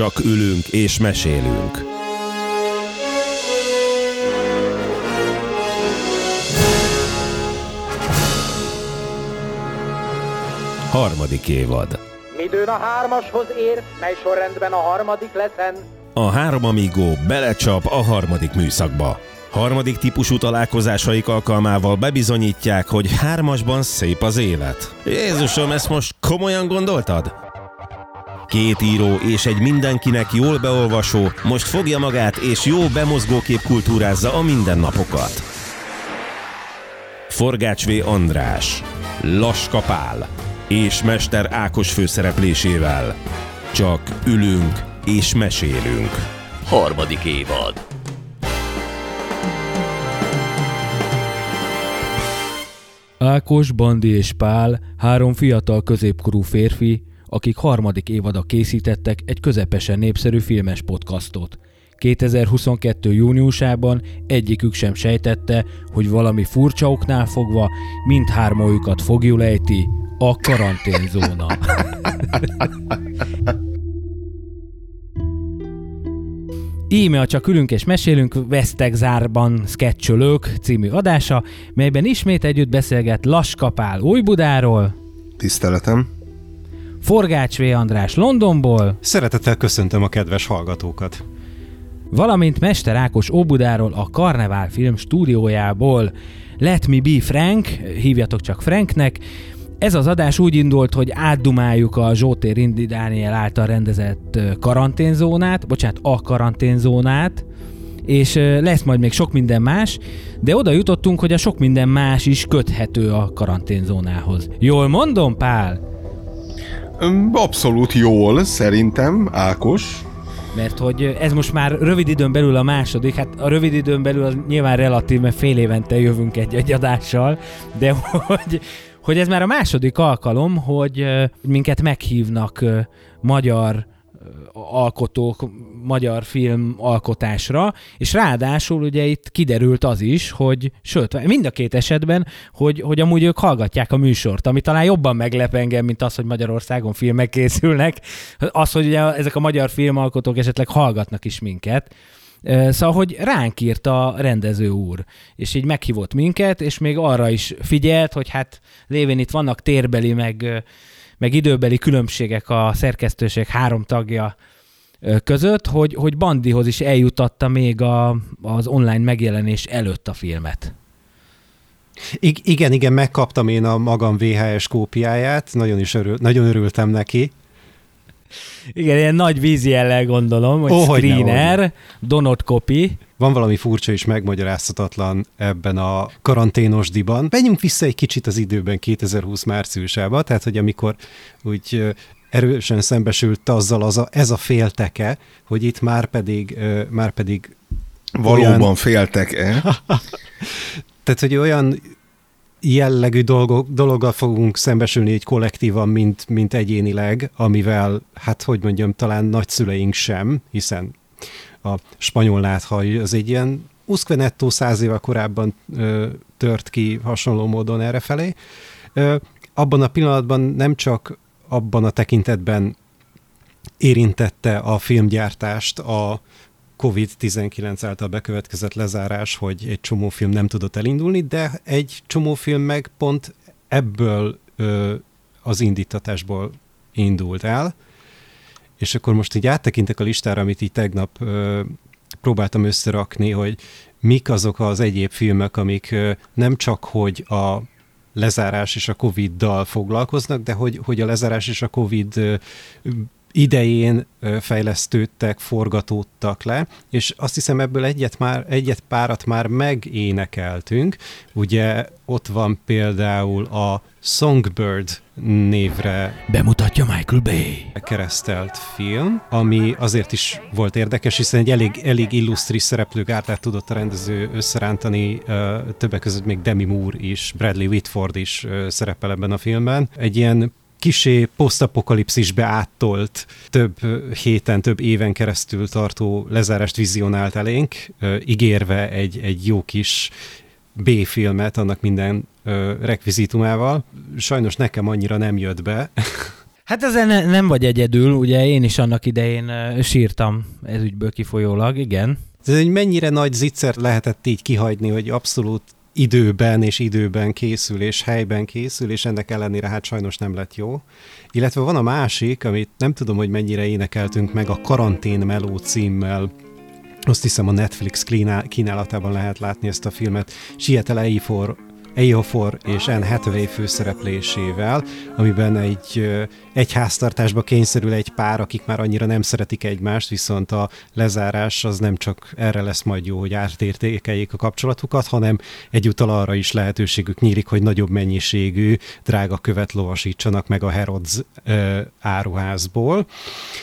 csak ülünk és mesélünk. Harmadik évad. Midőn a hármashoz ér, mely sorrendben a harmadik leszen. A három amigó belecsap a harmadik műszakba. Harmadik típusú találkozásaik alkalmával bebizonyítják, hogy hármasban szép az élet. Jézusom, ezt most komolyan gondoltad? Két író és egy mindenkinek jól beolvasó most fogja magát és jó bemozgókép kultúrázza a mindennapokat. Forgács V. András, Laska Pál és Mester Ákos főszereplésével. Csak ülünk és mesélünk. Harmadik évad. Ákos, Bandi és Pál, három fiatal középkorú férfi, akik harmadik évada készítettek egy közepesen népszerű filmes podcastot. 2022. júniusában egyikük sem sejtette, hogy valami furcsa oknál fogva mindhármójukat fogjul ejti a karanténzóna. Íme a Csak ülünk és mesélünk Vesztegzárban Sketcholők című adása, melyben ismét együtt beszélget Laskapál Újbudáról, Tiszteletem. Forgács V. András Londonból, Szeretettel köszöntöm a kedves hallgatókat. valamint Mester Ákos Óbudáról a Karnevál film stúdiójából. Let me be Frank, hívjatok csak Franknek. Ez az adás úgy indult, hogy átdumáljuk a Zsótér Indi Dániel által rendezett karanténzónát, bocsánat, a karanténzónát, és lesz majd még sok minden más, de oda jutottunk, hogy a sok minden más is köthető a karanténzónához. Jól mondom, Pál? Abszolút jól, szerintem, Ákos. Mert hogy ez most már rövid időn belül a második, hát a rövid időn belül az nyilván relatív, mert fél évente jövünk egy, egy adással, de hogy, hogy ez már a második alkalom, hogy minket meghívnak magyar alkotók, magyar film alkotásra, és ráadásul ugye itt kiderült az is, hogy sőt, mind a két esetben, hogy, hogy amúgy ők hallgatják a műsort, ami talán jobban meglep engem, mint az, hogy Magyarországon filmek készülnek, az, hogy ugye ezek a magyar filmalkotók esetleg hallgatnak is minket, Szóval, hogy ránk írt a rendező úr, és így meghívott minket, és még arra is figyelt, hogy hát lévén itt vannak térbeli, meg, meg időbeli különbségek a szerkesztőség három tagja között, hogy, hogy Bandihoz is eljutatta még a, az online megjelenés előtt a filmet. I- igen, igen, megkaptam én a magam VHS kópiáját, nagyon is örül, nagyon örültem neki. Igen, ilyen nagy vízjellel gondolom, hogy oh, hogyne, screener, donut copy. Van valami furcsa és megmagyarázhatatlan ebben a karanténosdiban. Menjünk vissza egy kicsit az időben 2020 márciusába, tehát hogy amikor úgy erősen szembesült azzal az a, ez a félteke, hogy itt már pedig, már pedig Valóban Olyan- féltek-e? Tehát, hogy olyan jellegű dolgok, dologgal fogunk szembesülni egy kollektívan, mint, mint egyénileg, amivel, hát hogy mondjam, talán nagyszüleink sem, hiszen a spanyol náthaj az egy ilyen Uszkvenetto száz éve korábban ö, tört ki hasonló módon errefelé. Ö, abban a pillanatban nem csak abban a tekintetben érintette a filmgyártást a COVID-19 által bekövetkezett lezárás, hogy egy csomó film nem tudott elindulni, de egy csomó film meg pont ebből ö, az indítatásból indult el. És akkor most így áttekintek a listára, amit így tegnap ö, próbáltam összerakni, hogy mik azok az egyéb filmek, amik ö, nem csak hogy a lezárás és a Covid-dal foglalkoznak, de hogy, hogy a lezárás és a Covid idején fejlesztődtek, forgatódtak le, és azt hiszem ebből egyet, már, egyet párat már megénekeltünk. Ugye ott van például a Songbird névre Bemutatja Michael Bay. keresztelt film, ami azért is volt érdekes, hiszen egy elég, elég illusztris szereplőgárdát tudott a rendező összerántani, többek között még Demi Moore is, Bradley Whitford is szerepel ebben a filmben. Egy ilyen kisé posztapokalipszisbe áttolt, több héten, több éven keresztül tartó lezárást vizionált elénk, ígérve egy, egy jó kis B-filmet annak minden ö, rekvizitumával. Sajnos nekem annyira nem jött be. Hát ezen ne, nem vagy egyedül, ugye én is annak idején sírtam ez ügyből kifolyólag, igen. Ez egy mennyire nagy zicser lehetett így kihagyni, hogy abszolút időben és időben készül, és helyben készül, és ennek ellenére hát sajnos nem lett jó. Illetve van a másik, amit nem tudom, hogy mennyire énekeltünk meg, a Karantén Meló címmel. Azt hiszem a Netflix kínálatában lehet látni ezt a filmet. Seattle Eifor Eofor és Anne Hathaway főszereplésével, amiben egy, egy háztartásba kényszerül egy pár, akik már annyira nem szeretik egymást, viszont a lezárás az nem csak erre lesz majd jó, hogy átértékeljék a kapcsolatukat, hanem egyúttal arra is lehetőségük nyílik, hogy nagyobb mennyiségű drága követ lovasítsanak meg a Herods ö, áruházból.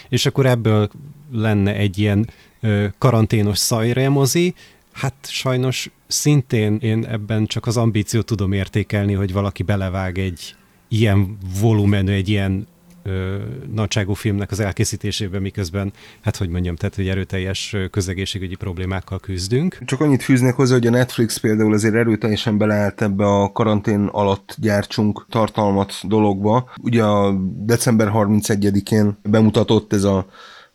És akkor ebből lenne egy ilyen ö, karanténos szajremozi, Hát sajnos szintén én ebben csak az ambíciót tudom értékelni, hogy valaki belevág egy ilyen volumenű, egy ilyen ö, nagyságú filmnek az elkészítésébe, miközben, hát hogy mondjam, tehát, hogy erőteljes közegészségügyi problémákkal küzdünk. Csak annyit fűznek hozzá, hogy a Netflix például azért erőteljesen beleállt ebbe a karantén alatt gyártsunk tartalmat dologba. Ugye a december 31-én bemutatott ez a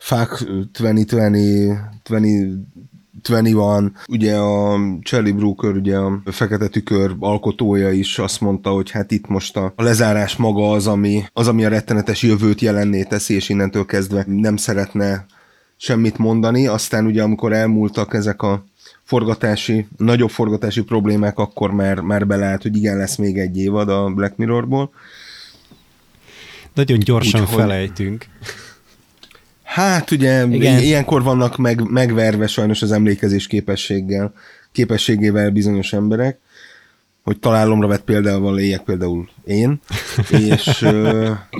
FAC 2020, 20 21, ugye a Charlie Brooker, ugye a Fekete Tükör alkotója is azt mondta, hogy hát itt most a, a lezárás maga az, ami, az, ami a rettenetes jövőt jelenné teszi, és innentől kezdve nem szeretne semmit mondani. Aztán ugye amikor elmúltak ezek a forgatási, nagyobb forgatási problémák, akkor már, már beleállt, hogy igen, lesz még egy évad a Black Mirrorból. Nagyon gyorsan Úgy, felejtünk. Hát ugye Igen. ilyenkor vannak meg, megverve sajnos az emlékezés képességgel, képességével bizonyos emberek, hogy találomra vett például léjek például én, és,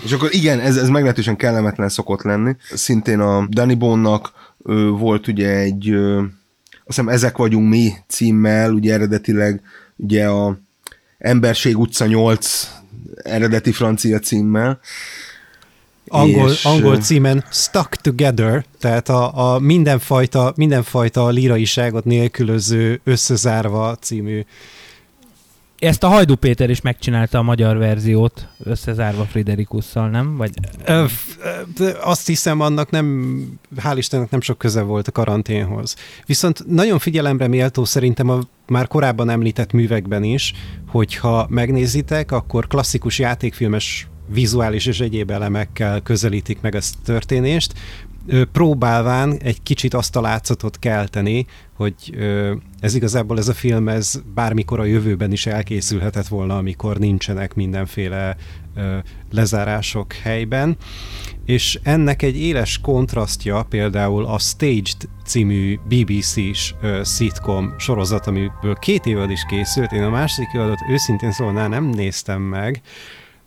és akkor igen, ez, ez meglehetősen kellemetlen szokott lenni. Szintén a Danny Bonnak volt ugye egy, azt hiszem Ezek vagyunk mi címmel, ugye eredetileg ugye a Emberség utca 8 eredeti francia címmel, angol, és, angol címen Stuck Together, tehát a, a mindenfajta, mindenfajta líraiságot nélkülöző összezárva című ezt a Hajdú Péter is megcsinálta a magyar verziót, összezárva Friderikusszal, nem? Vagy... Ö, azt hiszem, annak nem, hál' Istennek nem sok köze volt a karanténhoz. Viszont nagyon figyelemre méltó szerintem a már korábban említett művekben is, hogyha megnézitek, akkor klasszikus játékfilmes vizuális és egyéb elemekkel közelítik meg ezt a történést, próbálván egy kicsit azt a látszatot kelteni, hogy ez igazából ez a film, ez bármikor a jövőben is elkészülhetett volna, amikor nincsenek mindenféle lezárások helyben. És ennek egy éles kontrasztja például a Staged című BBC-s szitcom sorozat, amiből két évad is készült. Én a második évadot őszintén szólnál nem néztem meg,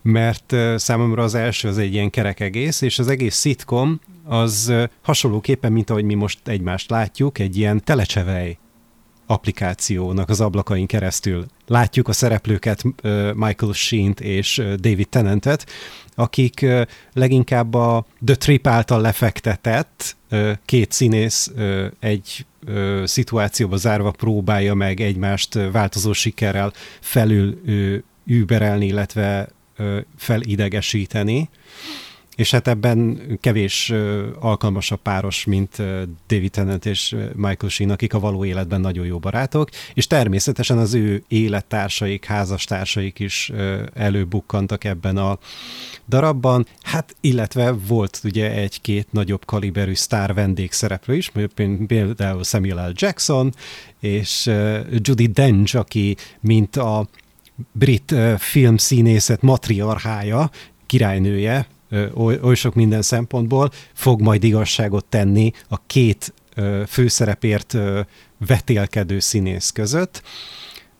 mert számomra az első az egy ilyen kerek egész, és az egész szitkom az hasonlóképpen, mint ahogy mi most egymást látjuk, egy ilyen telecsevej applikációnak az ablakain keresztül. Látjuk a szereplőket, Michael Sheen-t és David Tennantet, akik leginkább a The Trip által lefektetett két színész egy szituációba zárva próbálja meg egymást változó sikerrel felül überelni, illetve felidegesíteni, és hát ebben kevés alkalmasabb páros, mint David Tennant és Michael Sheen, akik a való életben nagyon jó barátok, és természetesen az ő élettársaik, házastársaik is előbukkantak ebben a darabban, hát illetve volt ugye egy-két nagyobb kaliberű sztár vendégszereplő is, például Samuel L. Jackson, és Judy Dench, aki mint a brit filmszínészet matriarchája, királynője, oly, sok minden szempontból fog majd igazságot tenni a két főszerepért vetélkedő színész között.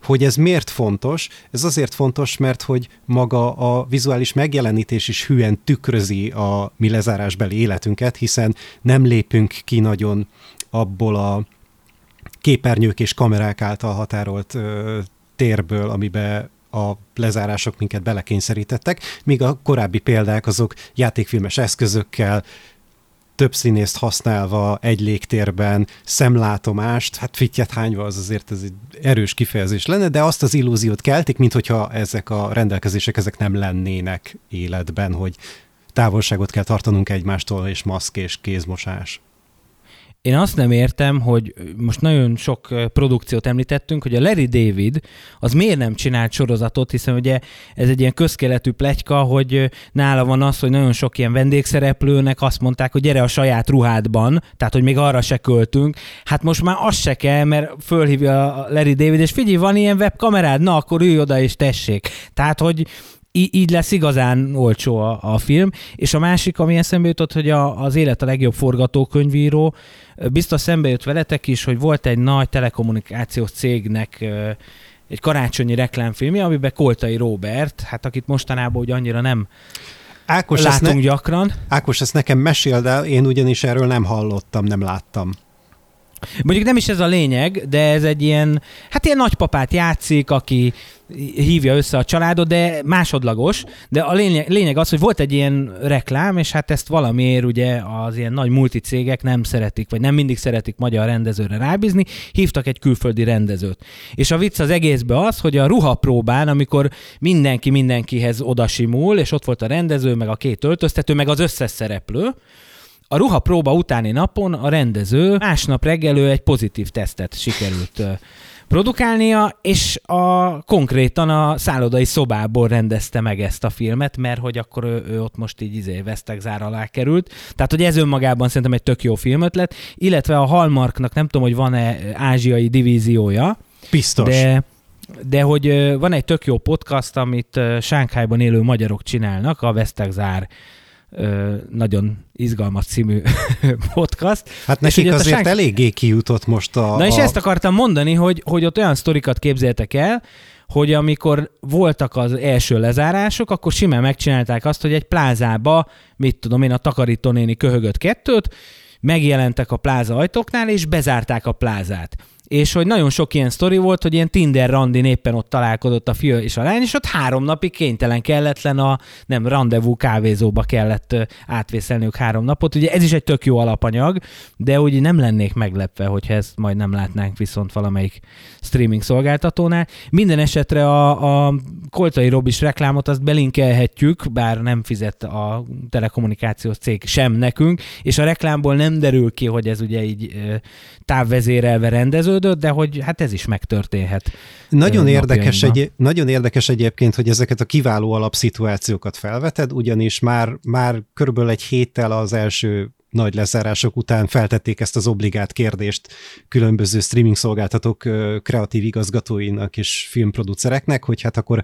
Hogy ez miért fontos? Ez azért fontos, mert hogy maga a vizuális megjelenítés is hülyen tükrözi a mi lezárásbeli életünket, hiszen nem lépünk ki nagyon abból a képernyők és kamerák által határolt térből, amibe a lezárások minket belekényszerítettek, míg a korábbi példák azok játékfilmes eszközökkel, több színészt használva egy légtérben, szemlátomást, hát fittyet hányva az azért ez egy erős kifejezés lenne, de azt az illúziót keltik, mint ezek a rendelkezések ezek nem lennének életben, hogy távolságot kell tartanunk egymástól, és maszk és kézmosás. Én azt nem értem, hogy most nagyon sok produkciót említettünk, hogy a Larry David az miért nem csinált sorozatot, hiszen ugye ez egy ilyen közkeletű pletyka, hogy nála van az, hogy nagyon sok ilyen vendégszereplőnek azt mondták, hogy gyere a saját ruhádban, tehát hogy még arra se költünk. Hát most már az se kell, mert fölhívja a Larry David, és figyelj, van ilyen webkamerád, na akkor ülj oda és tessék. Tehát, hogy így lesz igazán olcsó a, a film. És a másik, ami eszembe jutott, hogy a, az élet a legjobb forgatókönyvíró, biztos szembe jött veletek is, hogy volt egy nagy telekommunikációs cégnek egy karácsonyi reklámfilmje, amiben Koltai Robert, hát akit mostanában úgy annyira nem Ákos, látunk ne, gyakran. Ákos, ezt nekem meséld el, én ugyanis erről nem hallottam, nem láttam. Mondjuk nem is ez a lényeg, de ez egy ilyen, hát ilyen nagypapát játszik, aki hívja össze a családot, de másodlagos. De a lényeg, lényeg az, hogy volt egy ilyen reklám, és hát ezt valamiért ugye az ilyen nagy multicégek nem szeretik, vagy nem mindig szeretik magyar rendezőre rábízni, hívtak egy külföldi rendezőt. És a vicc az egészben az, hogy a ruhapróbán, amikor mindenki mindenkihez odasimul, és ott volt a rendező, meg a két öltöztető, meg az összes szereplő, a ruha próba utáni napon a rendező másnap reggelő egy pozitív tesztet sikerült produkálnia, és a, konkrétan a szállodai szobából rendezte meg ezt a filmet, mert hogy akkor ő, ő ott most így izé zár alá került. Tehát, hogy ez önmagában szerintem egy tök jó filmötlet, illetve a Hallmarknak nem tudom, hogy van-e ázsiai divíziója. Biztos. De de hogy van egy tök jó podcast, amit Sánkhájban élő magyarok csinálnak, a Vesztegzár nagyon izgalmas című podcast. Hát nekik azért sánk... eléggé kijutott most a... Na és a... ezt akartam mondani, hogy, hogy ott olyan sztorikat képzeltek el, hogy amikor voltak az első lezárások, akkor simán megcsinálták azt, hogy egy plázába, mit tudom én, a takarítónéni köhögött kettőt, megjelentek a pláza ajtóknál, és bezárták a plázát és hogy nagyon sok ilyen sztori volt, hogy ilyen Tinder randin éppen ott találkozott a fiú és a lány, és ott három napig kénytelen kelletlen a, nem, rendezvú kávézóba kellett átvészelniük három napot. Ugye ez is egy tök jó alapanyag, de úgy nem lennék meglepve, hogyha ezt majd nem látnánk viszont valamelyik streaming szolgáltatónál. Minden esetre a, a Koltai Robis reklámot azt belinkelhetjük, bár nem fizet a telekommunikációs cég sem nekünk, és a reklámból nem derül ki, hogy ez ugye így távvezérelve rendeződött, de hogy hát ez is megtörténhet. Nagyon érdekes, egy, nagyon érdekes egyébként, hogy ezeket a kiváló alapszituációkat felveted, ugyanis már, már körülbelül egy héttel az első nagy lezárások után feltették ezt az obligát kérdést különböző streaming szolgáltatók kreatív igazgatóinak és filmproducereknek, hogy hát akkor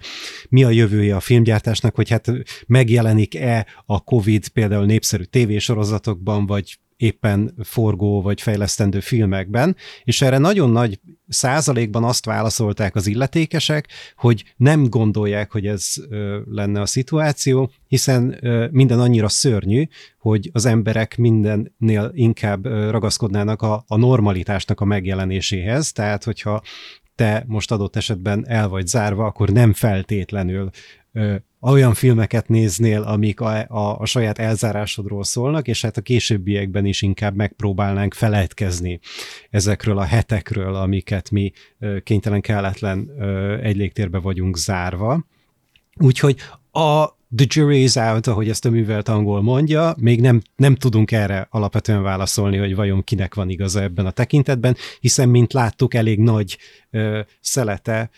mi a jövője a filmgyártásnak, hogy hát megjelenik-e a Covid például népszerű tévésorozatokban, vagy éppen forgó vagy fejlesztendő filmekben, és erre nagyon nagy százalékban azt válaszolták az illetékesek, hogy nem gondolják, hogy ez lenne a szituáció, hiszen minden annyira szörnyű, hogy az emberek mindennél inkább ragaszkodnának a, a normalitásnak a megjelenéséhez, tehát hogyha te most adott esetben el vagy zárva, akkor nem feltétlenül olyan filmeket néznél, amik a, a, a saját elzárásodról szólnak, és hát a későbbiekben is inkább megpróbálnánk feledkezni ezekről a hetekről, amiket mi kénytelen kelletlen egy légtérbe vagyunk zárva. Úgyhogy a the jury is out, ahogy ezt a művelt angol mondja, még nem, nem tudunk erre alapvetően válaszolni, hogy vajon kinek van igaza ebben a tekintetben, hiszen, mint láttuk, elég nagy ö, szelete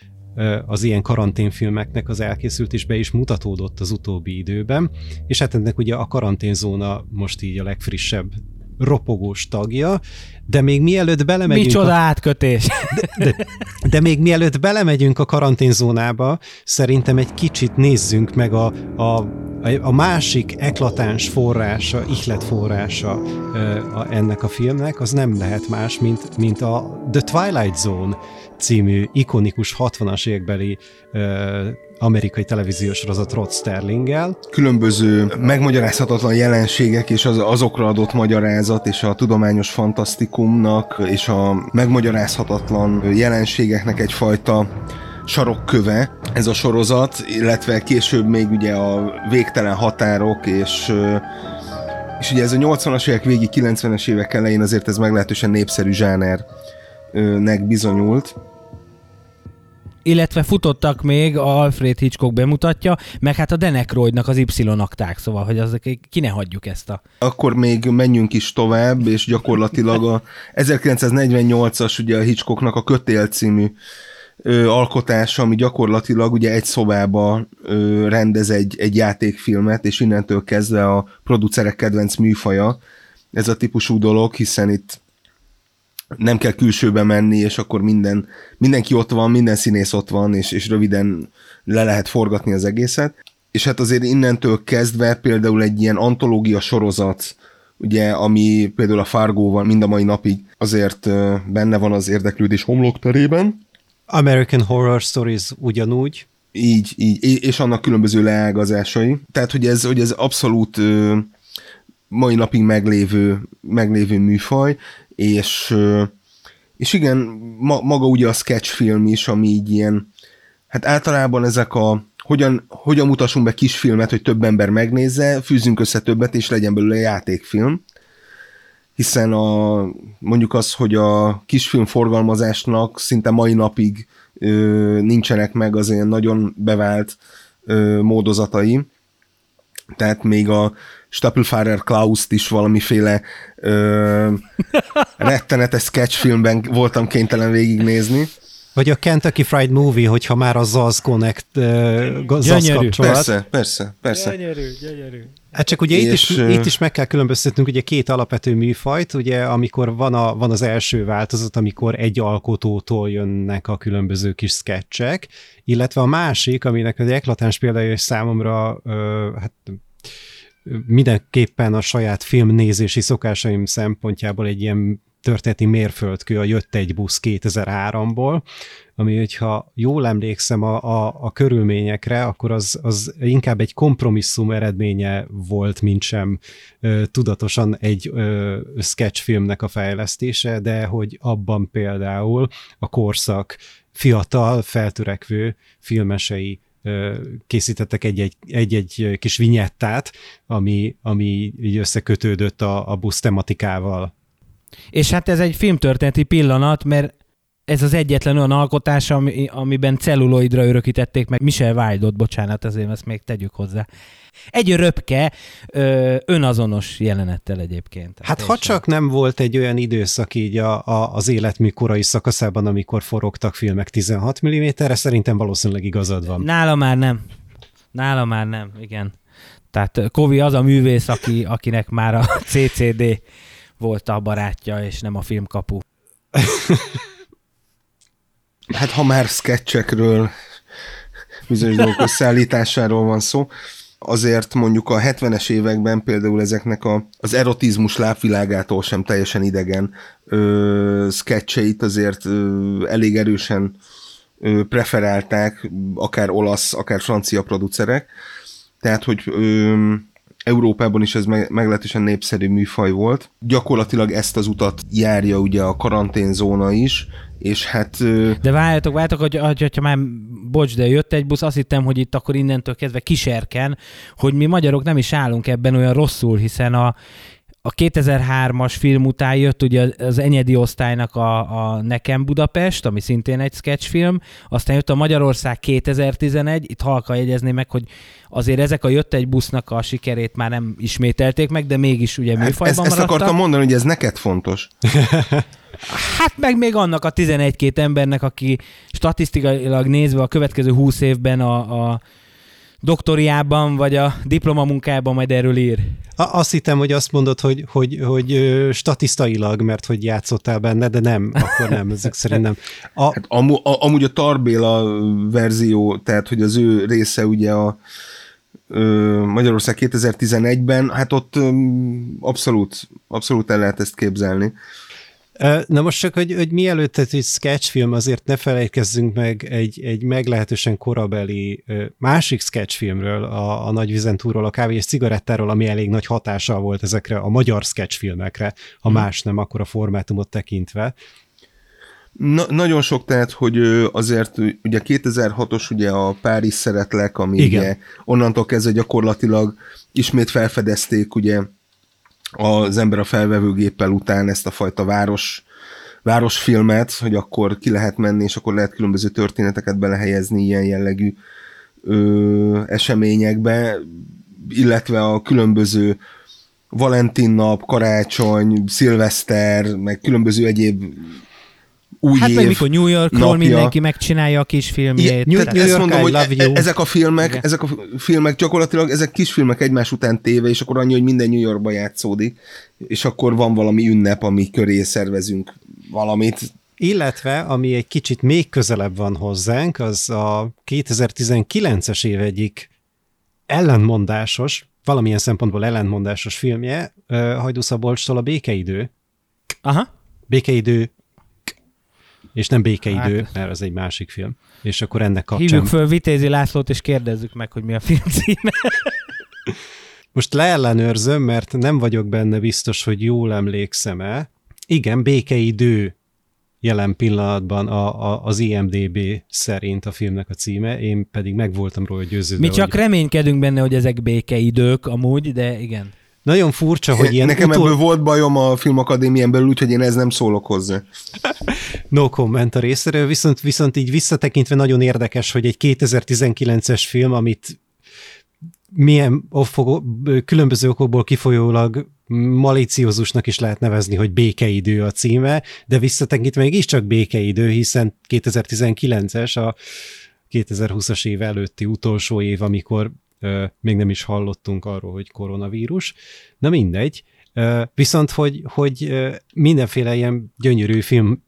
az ilyen karanténfilmeknek az elkészült és be is mutatódott az utóbbi időben, és hát ennek ugye a karanténzóna most így a legfrissebb ropogós tagja, de még mielőtt belemegyünk... Micsoda a... átkötés! De, de, de még mielőtt belemegyünk a karanténzónába, szerintem egy kicsit nézzünk meg a, a, a másik eklatáns forrása, ihlet forrása ennek a filmnek, az nem lehet más, mint, mint a The Twilight Zone című ikonikus 60-as évekbeli amerikai televíziós sorozat Rod Sterlinggel. Különböző megmagyarázhatatlan jelenségek és az, azokra adott magyarázat és a tudományos fantasztikumnak és a megmagyarázhatatlan jelenségeknek egyfajta sarokköve ez a sorozat, illetve később még ugye a végtelen határok és és ugye ez a 80-as évek végi, 90-es évek elején azért ez meglehetősen népszerű zsánernek bizonyult. illetve futottak még, a Alfred Hitchcock bemutatja, meg hát a Denekroidnak az Y-akták, szóval, hogy az, ki ne hagyjuk ezt a... Akkor még menjünk is tovább, és gyakorlatilag a 1948-as ugye a Hitchcocknak a Kötél című ö, alkotása, ami gyakorlatilag ugye egy szobába ö, rendez egy, egy játékfilmet, és innentől kezdve a producerek kedvenc műfaja ez a típusú dolog, hiszen itt nem kell külsőbe menni, és akkor minden, mindenki ott van, minden színész ott van, és, és röviden le lehet forgatni az egészet. És hát azért innentől kezdve például egy ilyen antológia sorozat, ugye, ami például a Fargóval mind a mai napig azért benne van az érdeklődés homlokterében. American Horror Stories ugyanúgy. Így, így, és annak különböző leágazásai. Tehát, hogy ez, hogy ez abszolút mai napig meglévő, meglévő műfaj, és, és igen, ma, maga ugye a sketchfilm is, ami így ilyen, hát általában ezek a hogyan, hogyan mutassunk be kisfilmet, hogy több ember megnézze, fűzünk össze többet, és legyen belőle játékfilm. Hiszen a, mondjuk az, hogy a kisfilm forgalmazásnak szinte mai napig ö, nincsenek meg az ilyen nagyon bevált ö, módozatai. Tehát még a Stapelfahrer Klaus-t is valamiféle ö, rettenetes sketchfilmben voltam kénytelen végignézni. Vagy a Kentucky Fried Movie, hogyha már a Zaz Connect uh, Zaz kapcsolat. Persze, persze, persze. Gyönyörű, gyönyörű. Hát csak ugye itt is, itt is meg kell különböztetnünk ugye két alapvető műfajt, ugye amikor van, a, van az első változat, amikor egy alkotótól jönnek a különböző kis sketchek, illetve a másik, aminek az eklatáns példája is számomra ö, hát mindenképpen a saját filmnézési szokásaim szempontjából egy ilyen történeti mérföldkő a Jött egy busz 2003-ból, ami, hogyha jól emlékszem a, a, a körülményekre, akkor az, az inkább egy kompromisszum eredménye volt, mint sem ö, tudatosan egy ö, sketchfilmnek a fejlesztése, de hogy abban például a korszak fiatal, feltörekvő filmesei készítettek egy-egy, egy-egy kis vinyettát, ami, ami így összekötődött a, a busz tematikával. És hát ez egy filmtörténeti pillanat, mert ez az egyetlen olyan alkotás, ami, amiben celluloidra örökítették meg Michel Wildot, bocsánat, ezért ezt még tegyük hozzá. Egy röpke ö, önazonos jelenettel egyébként. Hát ha csak nem volt egy olyan időszak így a, a, az életmű korai szakaszában, amikor forogtak filmek 16 mm-re, szerintem valószínűleg igazad van. Nála már nem. Nála már nem, igen. Tehát Kovi az a művész, aki, akinek már a CCD volt a barátja, és nem a filmkapu. Hát ha már sketchekről, bizonyos dolgok összeállításáról van szó, azért mondjuk a 70-es években például ezeknek a, az erotizmus lábvilágától sem teljesen idegen ö, sketcheit azért ö, elég erősen ö, preferálták, akár olasz, akár francia producerek. Tehát, hogy ö, Európában is ez meglehetősen népszerű műfaj volt. Gyakorlatilag ezt az utat járja ugye a karanténzóna is, és hát... De várjatok, várjatok, hogy, hogy, hogyha már, bocs, de jött egy busz, azt hittem, hogy itt akkor innentől kezdve kiserken, hogy mi magyarok nem is állunk ebben olyan rosszul, hiszen a, a 2003-as film után jött ugye az Enyedi osztálynak a, a Nekem Budapest, ami szintén egy sketchfilm, aztán jött a Magyarország 2011, itt halka jegyezni meg, hogy azért ezek a jött egy busznak a sikerét már nem ismételték meg, de mégis ugye hát műfajban ezt, ezt akartam mondani, hogy ez neked fontos. Hát meg még annak a 11-két embernek, aki statisztikailag nézve a következő 20 évben a, a doktoriában vagy a diplomamunkában majd erről ír. A, azt hittem, hogy azt mondod, hogy, hogy, hogy statisztailag, mert hogy játszottál benne, de nem, akkor nem, ezek szerint nem. A... Hát amú, a, amúgy a Tarbéla verzió, tehát hogy az ő része ugye a ö, Magyarország 2011-ben, hát ott ö, abszolút, abszolút el lehet ezt képzelni. Na most csak, hogy, hogy mielőtt egy sketchfilm, azért ne felejtkezzünk meg egy, egy meglehetősen korabeli másik sketchfilmről, a, a Nagy Vizentúról, a kávé és cigarettáról, ami elég nagy hatással volt ezekre a magyar sketchfilmekre, ha hmm. más nem, akkor a formátumot tekintve. Na, nagyon sok tehát, hogy azért ugye 2006-os ugye a Párizs szeretlek, ami Igen. ugye onnantól kezdve gyakorlatilag ismét felfedezték ugye az ember a felvevőgéppel után ezt a fajta város városfilmet, hogy akkor ki lehet menni, és akkor lehet különböző történeteket belehelyezni ilyen jellegű ö, eseményekbe, illetve a különböző Valentin nap, karácsony, szilveszter, meg különböző egyéb új Hát év meg mikor New Yorkról napja. mindenki megcsinálja a kis filmjét. New- New York, mondom, I hogy e- ezek a filmek, Igen. ezek a filmek gyakorlatilag, ezek kisfilmek egymás után téve, és akkor annyi, hogy minden New Yorkban játszódik, és akkor van valami ünnep, ami köré szervezünk valamit. Illetve, ami egy kicsit még közelebb van hozzánk, az a 2019-es év egyik ellentmondásos, valamilyen szempontból ellentmondásos filmje, Hajdú Szabolcstól a Békeidő. Aha. Békeidő, és nem Békeidő, Hát- mert ez egy másik film. És akkor ennek kapcsán... Hívjuk föl Vitézi Lászlót, és kérdezzük meg, hogy mi a film címe. Most leellenőrzöm, mert nem vagyok benne biztos, hogy jól emlékszem-e. Igen, Békeidő jelen pillanatban a, a, az IMDB szerint a filmnek a címe, én pedig meg voltam róla győződve. Mi csak hogy... reménykedünk benne, hogy ezek békeidők amúgy, de igen. Nagyon furcsa, hogy ilyen Nekem utol... ebből volt bajom a filmakadémián belül, úgyhogy én ez nem szólok hozzá. no comment a részéről, viszont, viszont így visszatekintve nagyon érdekes, hogy egy 2019-es film, amit milyen offogó, különböző okokból kifolyólag maliciózusnak is lehet nevezni, hogy békeidő a címe, de visszatekintve mégiscsak békeidő, hiszen 2019-es a 2020-as év előtti utolsó év, amikor még nem is hallottunk arról, hogy koronavírus. Na mindegy. Viszont, hogy, hogy mindenféle ilyen gyönyörű film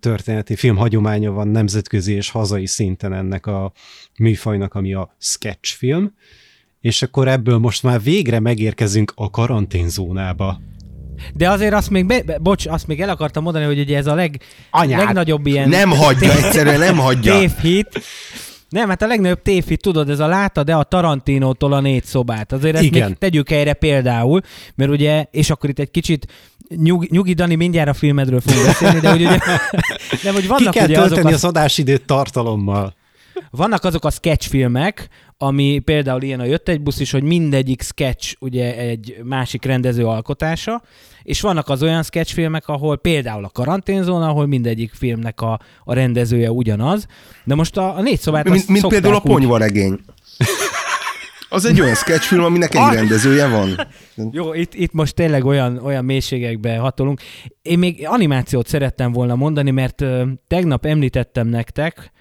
történeti, film hagyománya van nemzetközi és hazai szinten ennek a műfajnak, ami a sketchfilm, és akkor ebből most már végre megérkezünk a karanténzónába. De azért azt még, be, bocs, azt még el akartam mondani, hogy ugye ez a leg, Anyád! legnagyobb ilyen... Nem hagyja, egyszerűen nem hagyja. Tévhit. Nem, hát a legnagyobb tévhit, tudod, ez a látta, de a Tarantinótól a négy szobát. Azért ezt Igen. még tegyük helyre például, mert ugye, és akkor itt egy kicsit nyug, nyugi Dani, mindjárt a filmedről fogunk beszélni, de hogy ugye, de hogy Ki vannak kell ugye azok tölteni a, az adásidőt tartalommal. Vannak azok a sketchfilmek, ami például ilyen a Jött egy busz is, hogy mindegyik sketch ugye egy másik rendező alkotása, és vannak az olyan sketchfilmek, ahol például a karanténzóna, ahol mindegyik filmnek a, a rendezője ugyanaz. De most a, a négy szobát Mint, mint például a ponyvaregény. Az egy olyan sketchfilm, aminek egy rendezője van. Jó, itt, itt most tényleg olyan, olyan mélységekbe hatolunk. Én még animációt szerettem volna mondani, mert ö, tegnap említettem nektek,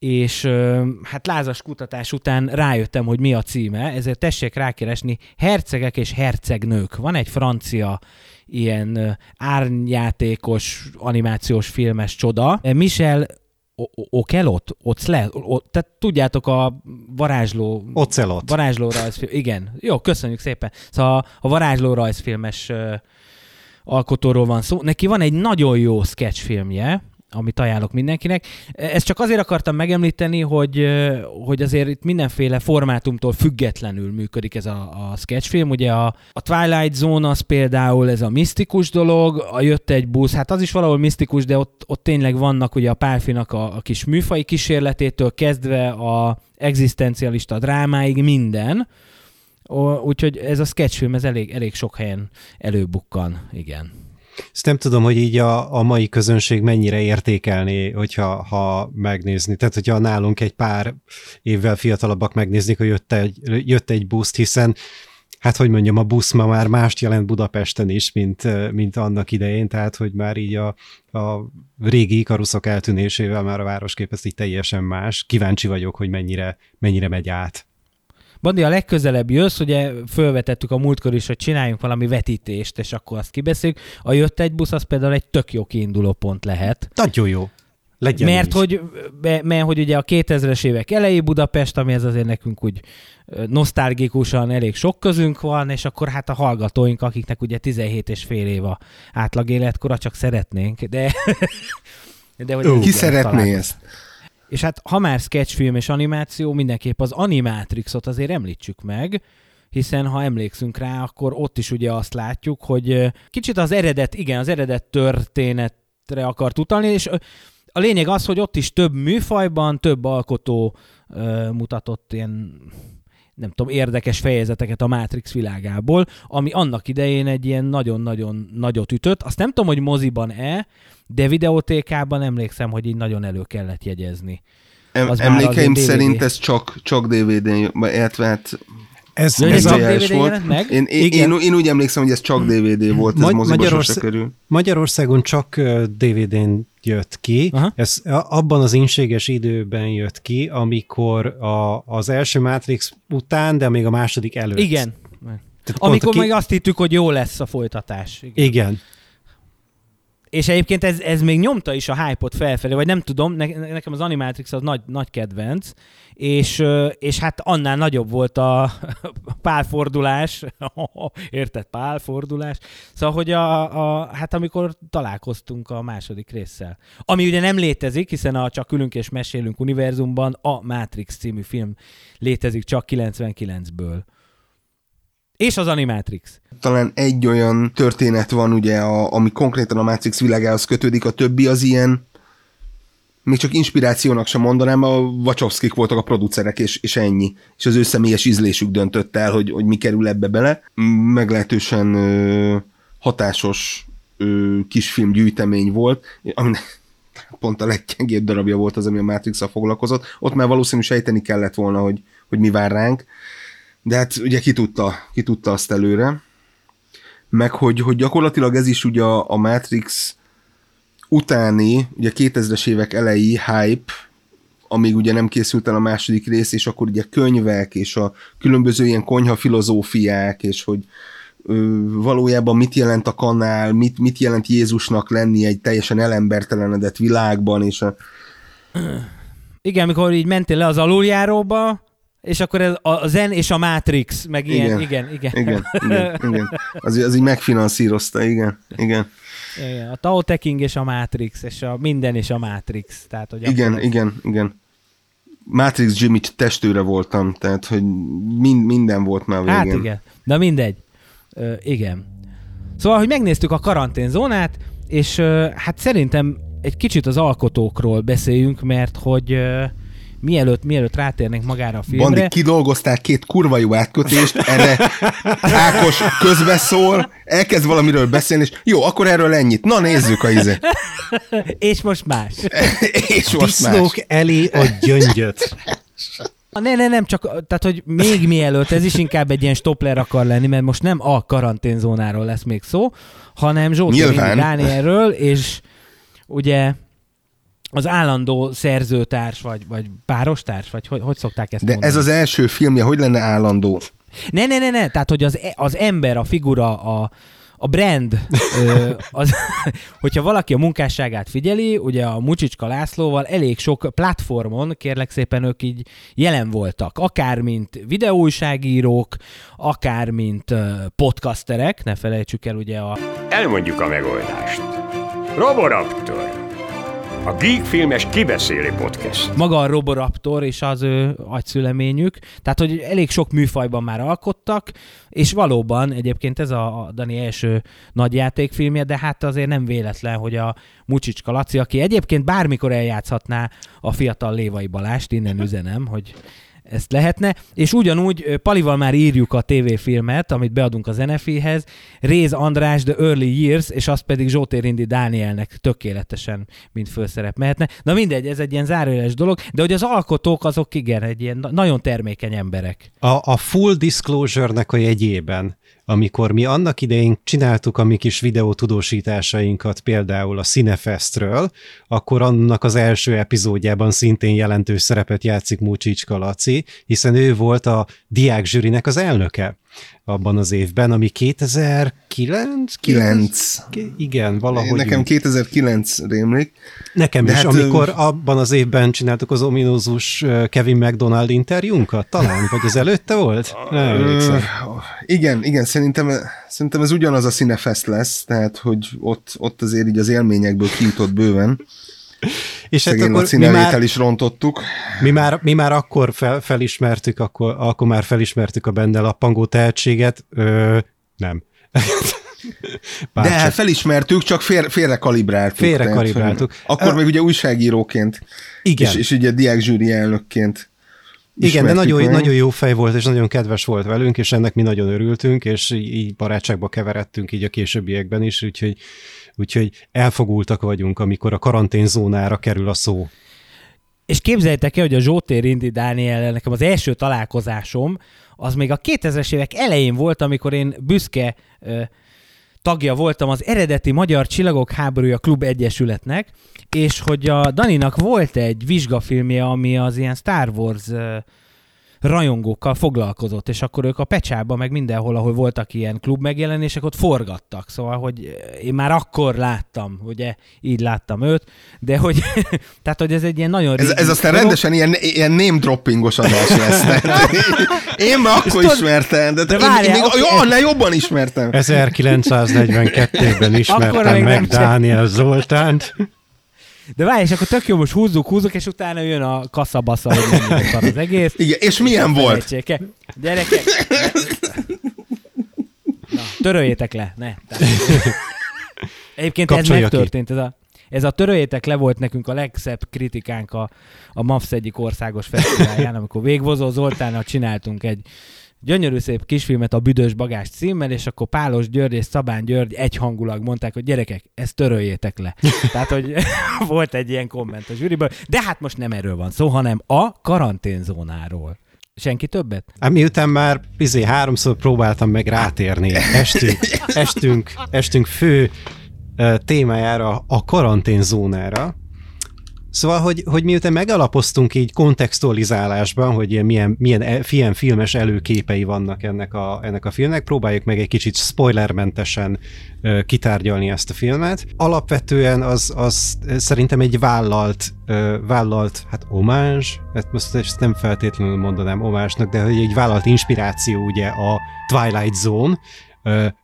és hát lázas kutatás után rájöttem, hogy mi a címe, ezért tessék rákeresni Hercegek és hercegnők. Van egy francia ilyen árnyátékos animációs filmes csoda. Michel O- O- Okelot? Ocle? Tehát tudjátok a varázsló Ocelot. Varázsló rajzfilm, igen. Jó, köszönjük szépen. Szóval a varázsló rajzfilmes alkotóról van szó. Neki van egy nagyon jó sketchfilmje, amit ajánlok mindenkinek. Ezt csak azért akartam megemlíteni, hogy, hogy azért itt mindenféle formátumtól függetlenül működik ez a, a sketchfilm. Ugye a, a Twilight Zone az például ez a misztikus dolog, a Jött egy busz, hát az is valahol misztikus, de ott, ott tényleg vannak ugye a Pálfinak a, a kis műfai kísérletétől kezdve a egzisztencialista drámáig minden. Úgyhogy ez a sketchfilm, ez elég, elég sok helyen előbukkan, igen. Ezt nem tudom, hogy így a, a mai közönség mennyire értékelné, hogyha ha megnézni. Tehát, hogyha nálunk egy pár évvel fiatalabbak megnéznék, hogy jött egy, jött egy buszt, hiszen hát hogy mondjam, a busz ma már mást jelent Budapesten is, mint, mint annak idején, tehát hogy már így a, a régi ikaruszok eltűnésével már a városkép ez így teljesen más. Kíváncsi vagyok, hogy mennyire, mennyire megy át. Bandi, a legközelebb jössz, ugye fölvetettük a múltkor is, hogy csináljunk valami vetítést, és akkor azt kibeszéljük. A jött egy busz, az például egy tök jó kiinduló pont lehet. Nagyon jó. Legyen mert hogy, mert hogy ugye a 2000-es évek elejé Budapest, amihez azért nekünk úgy ö, nosztálgikusan elég sok közünk van, és akkor hát a hallgatóink, akiknek ugye 17 és fél év a átlag életkora, csak szeretnénk, de... de hogy Ki igen, szeretné talán- ezt? És hát ha már sketchfilm és animáció, mindenképp az Animatrixot azért említsük meg, hiszen ha emlékszünk rá, akkor ott is ugye azt látjuk, hogy kicsit az eredet, igen, az eredet történetre akart utalni, és a lényeg az, hogy ott is több műfajban, több alkotó mutatott ilyen nem tudom, érdekes fejezeteket a Matrix világából, ami annak idején egy ilyen nagyon-nagyon nagyot ütött. Azt nem tudom, hogy moziban-e, de videótékában emlékszem, hogy így nagyon elő kellett jegyezni. Em, emlékeim szerint ez csak, csak DVD-n, illetve hát Ez, Ja, ez VHS DVD jelent meg? Én, én, Igen. én, én, úgy emlékszem, hogy ez csak DVD volt, ez Magy- sose kerül. Magyarországon csak DVD-n jött ki. Aha. Ez abban az inséges időben jött ki, amikor a, az első Matrix után, de még a második előtt. Igen. Tehát Amikor ki- meg azt hittük, hogy jó lesz a folytatás. Igen. Igen. És egyébként ez, ez még nyomta is a hype-ot felfelé, vagy nem tudom, ne, nekem az Animatrix az nagy, nagy kedvenc, és, és hát annál nagyobb volt a pálfordulás, érted, pálfordulás, szóval, hogy a, a, hát amikor találkoztunk a második résszel. Ami ugye nem létezik, hiszen a Csak ülünk és mesélünk univerzumban a Matrix című film létezik csak 99-ből. És az Animatrix. Talán egy olyan történet van, ugye, a, ami konkrétan a Matrix világához kötődik, a többi az ilyen, még csak inspirációnak sem mondanám, a Wachowskik voltak a producerek, és, és ennyi. És az ő személyes ízlésük döntött el, hogy, hogy mi kerül ebbe bele. Meglehetősen ö, hatásos ö, kisfilm gyűjtemény volt, ami pont a leggyengébb darabja volt az, ami a matrix foglalkozott. Ott már valószínű sejteni kellett volna, hogy, hogy mi vár ránk. De hát ugye ki tudta, ki tudta azt előre. Meg hogy, hogy gyakorlatilag ez is ugye a, Matrix utáni, ugye 2000-es évek elejé hype, amíg ugye nem készült el a második rész, és akkor ugye könyvek, és a különböző ilyen konyha filozófiák, és hogy ö, valójában mit jelent a kanál, mit, mit jelent Jézusnak lenni egy teljesen elembertelenedett világban, és a, Igen, amikor így mentél le az aluljáróba, és akkor ez a Zen és a Matrix, meg ilyen, igen, igen. igen, igen, igen. Az, az így megfinanszírozta, igen, igen. igen. A Tao Te King és a Matrix, és a minden és a Matrix. Tehát, hogy Igen, akkor- igen, igen. Matrix Jimmy testőre voltam, tehát, hogy mind, minden volt már végén. Hát igen, de mindegy. Ö, igen. Szóval, hogy megnéztük a karanténzónát, és ö, hát szerintem egy kicsit az alkotókról beszéljünk, mert hogy ö, mielőtt, mielőtt rátérnénk magára a filmre, Bandi, kidolgoztál két kurva jó átkötést, erre Ákos közbeszól, elkezd valamiről beszélni, és jó, akkor erről ennyit. Na nézzük a izet. és most más. És most más. Disznók elé a gyöngyöt. Ne, ne, nem, csak, tehát, hogy még mielőtt, ez is inkább egy ilyen stopler akar lenni, mert most nem a karanténzónáról lesz még szó, hanem. Rémi Dánielről, és ugye az állandó szerzőtárs, vagy, vagy párostárs, vagy hogy, hogy szokták ezt De mondani? ez az első filmje, hogy lenne állandó? Ne, ne, ne, ne, tehát hogy az, az ember, a figura, a, a brand, ö, az, hogyha valaki a munkásságát figyeli, ugye a Mucsicska Lászlóval elég sok platformon, kérlek szépen ők így jelen voltak, akár mint videóújságírók, akár mint ö, podcasterek, ne felejtsük el ugye a Elmondjuk a megoldást. Roboraptor. A Geek Filmes kibeszéli podcast. maga a Roboraptor és az ő agyszüleményük, tehát hogy elég sok műfajban már alkottak, és valóban egyébként ez a Dani első nagy játékfilmje, de hát azért nem véletlen, hogy a Mucsicska Laci, aki egyébként bármikor eljátszhatná a fiatal Lévai Balást, innen üzenem, hogy ezt lehetne, és ugyanúgy Palival már írjuk a tévéfilmet, amit beadunk az NFI-hez, Réz András The Early Years, és azt pedig Zsótér Indi Dánielnek tökéletesen, mint főszerep mehetne. Na mindegy, ez egy ilyen zárójeles dolog, de hogy az alkotók azok igen, egy ilyen na- nagyon termékeny emberek. A, a full disclosure-nek a jegyében, amikor mi annak idején csináltuk a mi kis videótudósításainkat például a Cinefestről, akkor annak az első epizódjában szintén jelentős szerepet játszik Múcsicska Laci, hiszen ő volt a diák zsűrinek az elnöke abban az évben, ami 2009? 9. Igen, valahogy Nekem úgy. 2009 rémlik. Nekem is, hát, amikor ö, abban az évben csináltuk az ominózus Kevin McDonald interjúnkat, talán, vagy az előtte volt? Nem Ö, igen, igen, szerintem, szerintem ez ugyanaz a Cinefest lesz, tehát hogy ott, ott azért így az élményekből kijutott bőven. És hát akkor mi már, is rontottuk. mi már, mi már akkor fel, felismertük, akkor, akkor már felismertük a benne lappangó tehetséget. Ö, nem. Bár De csak- felismertük, csak fél, félre kalibráltuk. Félre tehát, kalibráltuk. Akkor még ugye újságíróként, Igen. és, és ugye diák zsűri elnökként Igen, de nagyon, meg. nagyon jó fej volt, és nagyon kedves volt velünk, és ennek mi nagyon örültünk, és így barátságba keveredtünk így a későbbiekben is, úgyhogy, úgyhogy elfogultak vagyunk, amikor a karanténzónára kerül a szó. És képzeljétek el, hogy a Zsótér Indi Dániel, nekem az első találkozásom, az még a 2000-es évek elején volt, amikor én büszke ö, tagja voltam az eredeti Magyar Csillagok Háborúja Klub Egyesületnek, és hogy a Daninak volt egy vizsgafilmje, ami az ilyen Star Wars ö, rajongókkal foglalkozott, és akkor ők a Pecsába, meg mindenhol, ahol voltak ilyen klub megjelenések, ott forgattak. Szóval, hogy én már akkor láttam, ugye, így láttam őt, de hogy, tehát, hogy ez egy ilyen nagyon Ez, ez aztán dolog. rendesen ilyen, ilyen name droppingos adás lesz. Tehát én már akkor tudod- ismertem, de, de én, én várjál, még, oké. jó, annál jobban ismertem. 1942-ben Akkor ismertem meg Dániel Zoltánt. De várj, és akkor tök jó, most húzzuk, húzzuk, és utána jön a kaszabasza, hogy szar az egész. Igen, és milyen volt? Felejtsék el. Gyerekek! Na, töröljétek le, ne. Tehát... Egyébként ez Kapcsolja ki. megtörtént, ez a, ez a töröljétek le volt nekünk a legszebb kritikánk a, a MAFS egyik országos fesztiválján, amikor Végvozó Zoltánnal csináltunk egy gyönyörű szép kisfilmet a Büdös Bagás címmel, és akkor Pálos György és Szabán György egyhangulag mondták, hogy gyerekek, ezt töröljétek le. Tehát, hogy volt egy ilyen komment a zsűriből, de hát most nem erről van szó, hanem a karanténzónáról. Senki többet? Hát miután már izé, háromszor próbáltam meg rátérni estünk, estünk, estünk fő témájára, a karanténzónára, Szóval, hogy, hogy miután megalapoztunk így kontextualizálásban, hogy ilyen, milyen, milyen, e- milyen filmes előképei vannak ennek a, ennek a filmnek, próbáljuk meg egy kicsit spoilermentesen ö, kitárgyalni ezt a filmet. Alapvetően az, az szerintem egy vállalt, ö, vállalt hát omázs, hát most ezt nem feltétlenül mondanám omásnak, de hogy egy vállalt inspiráció ugye a Twilight Zone,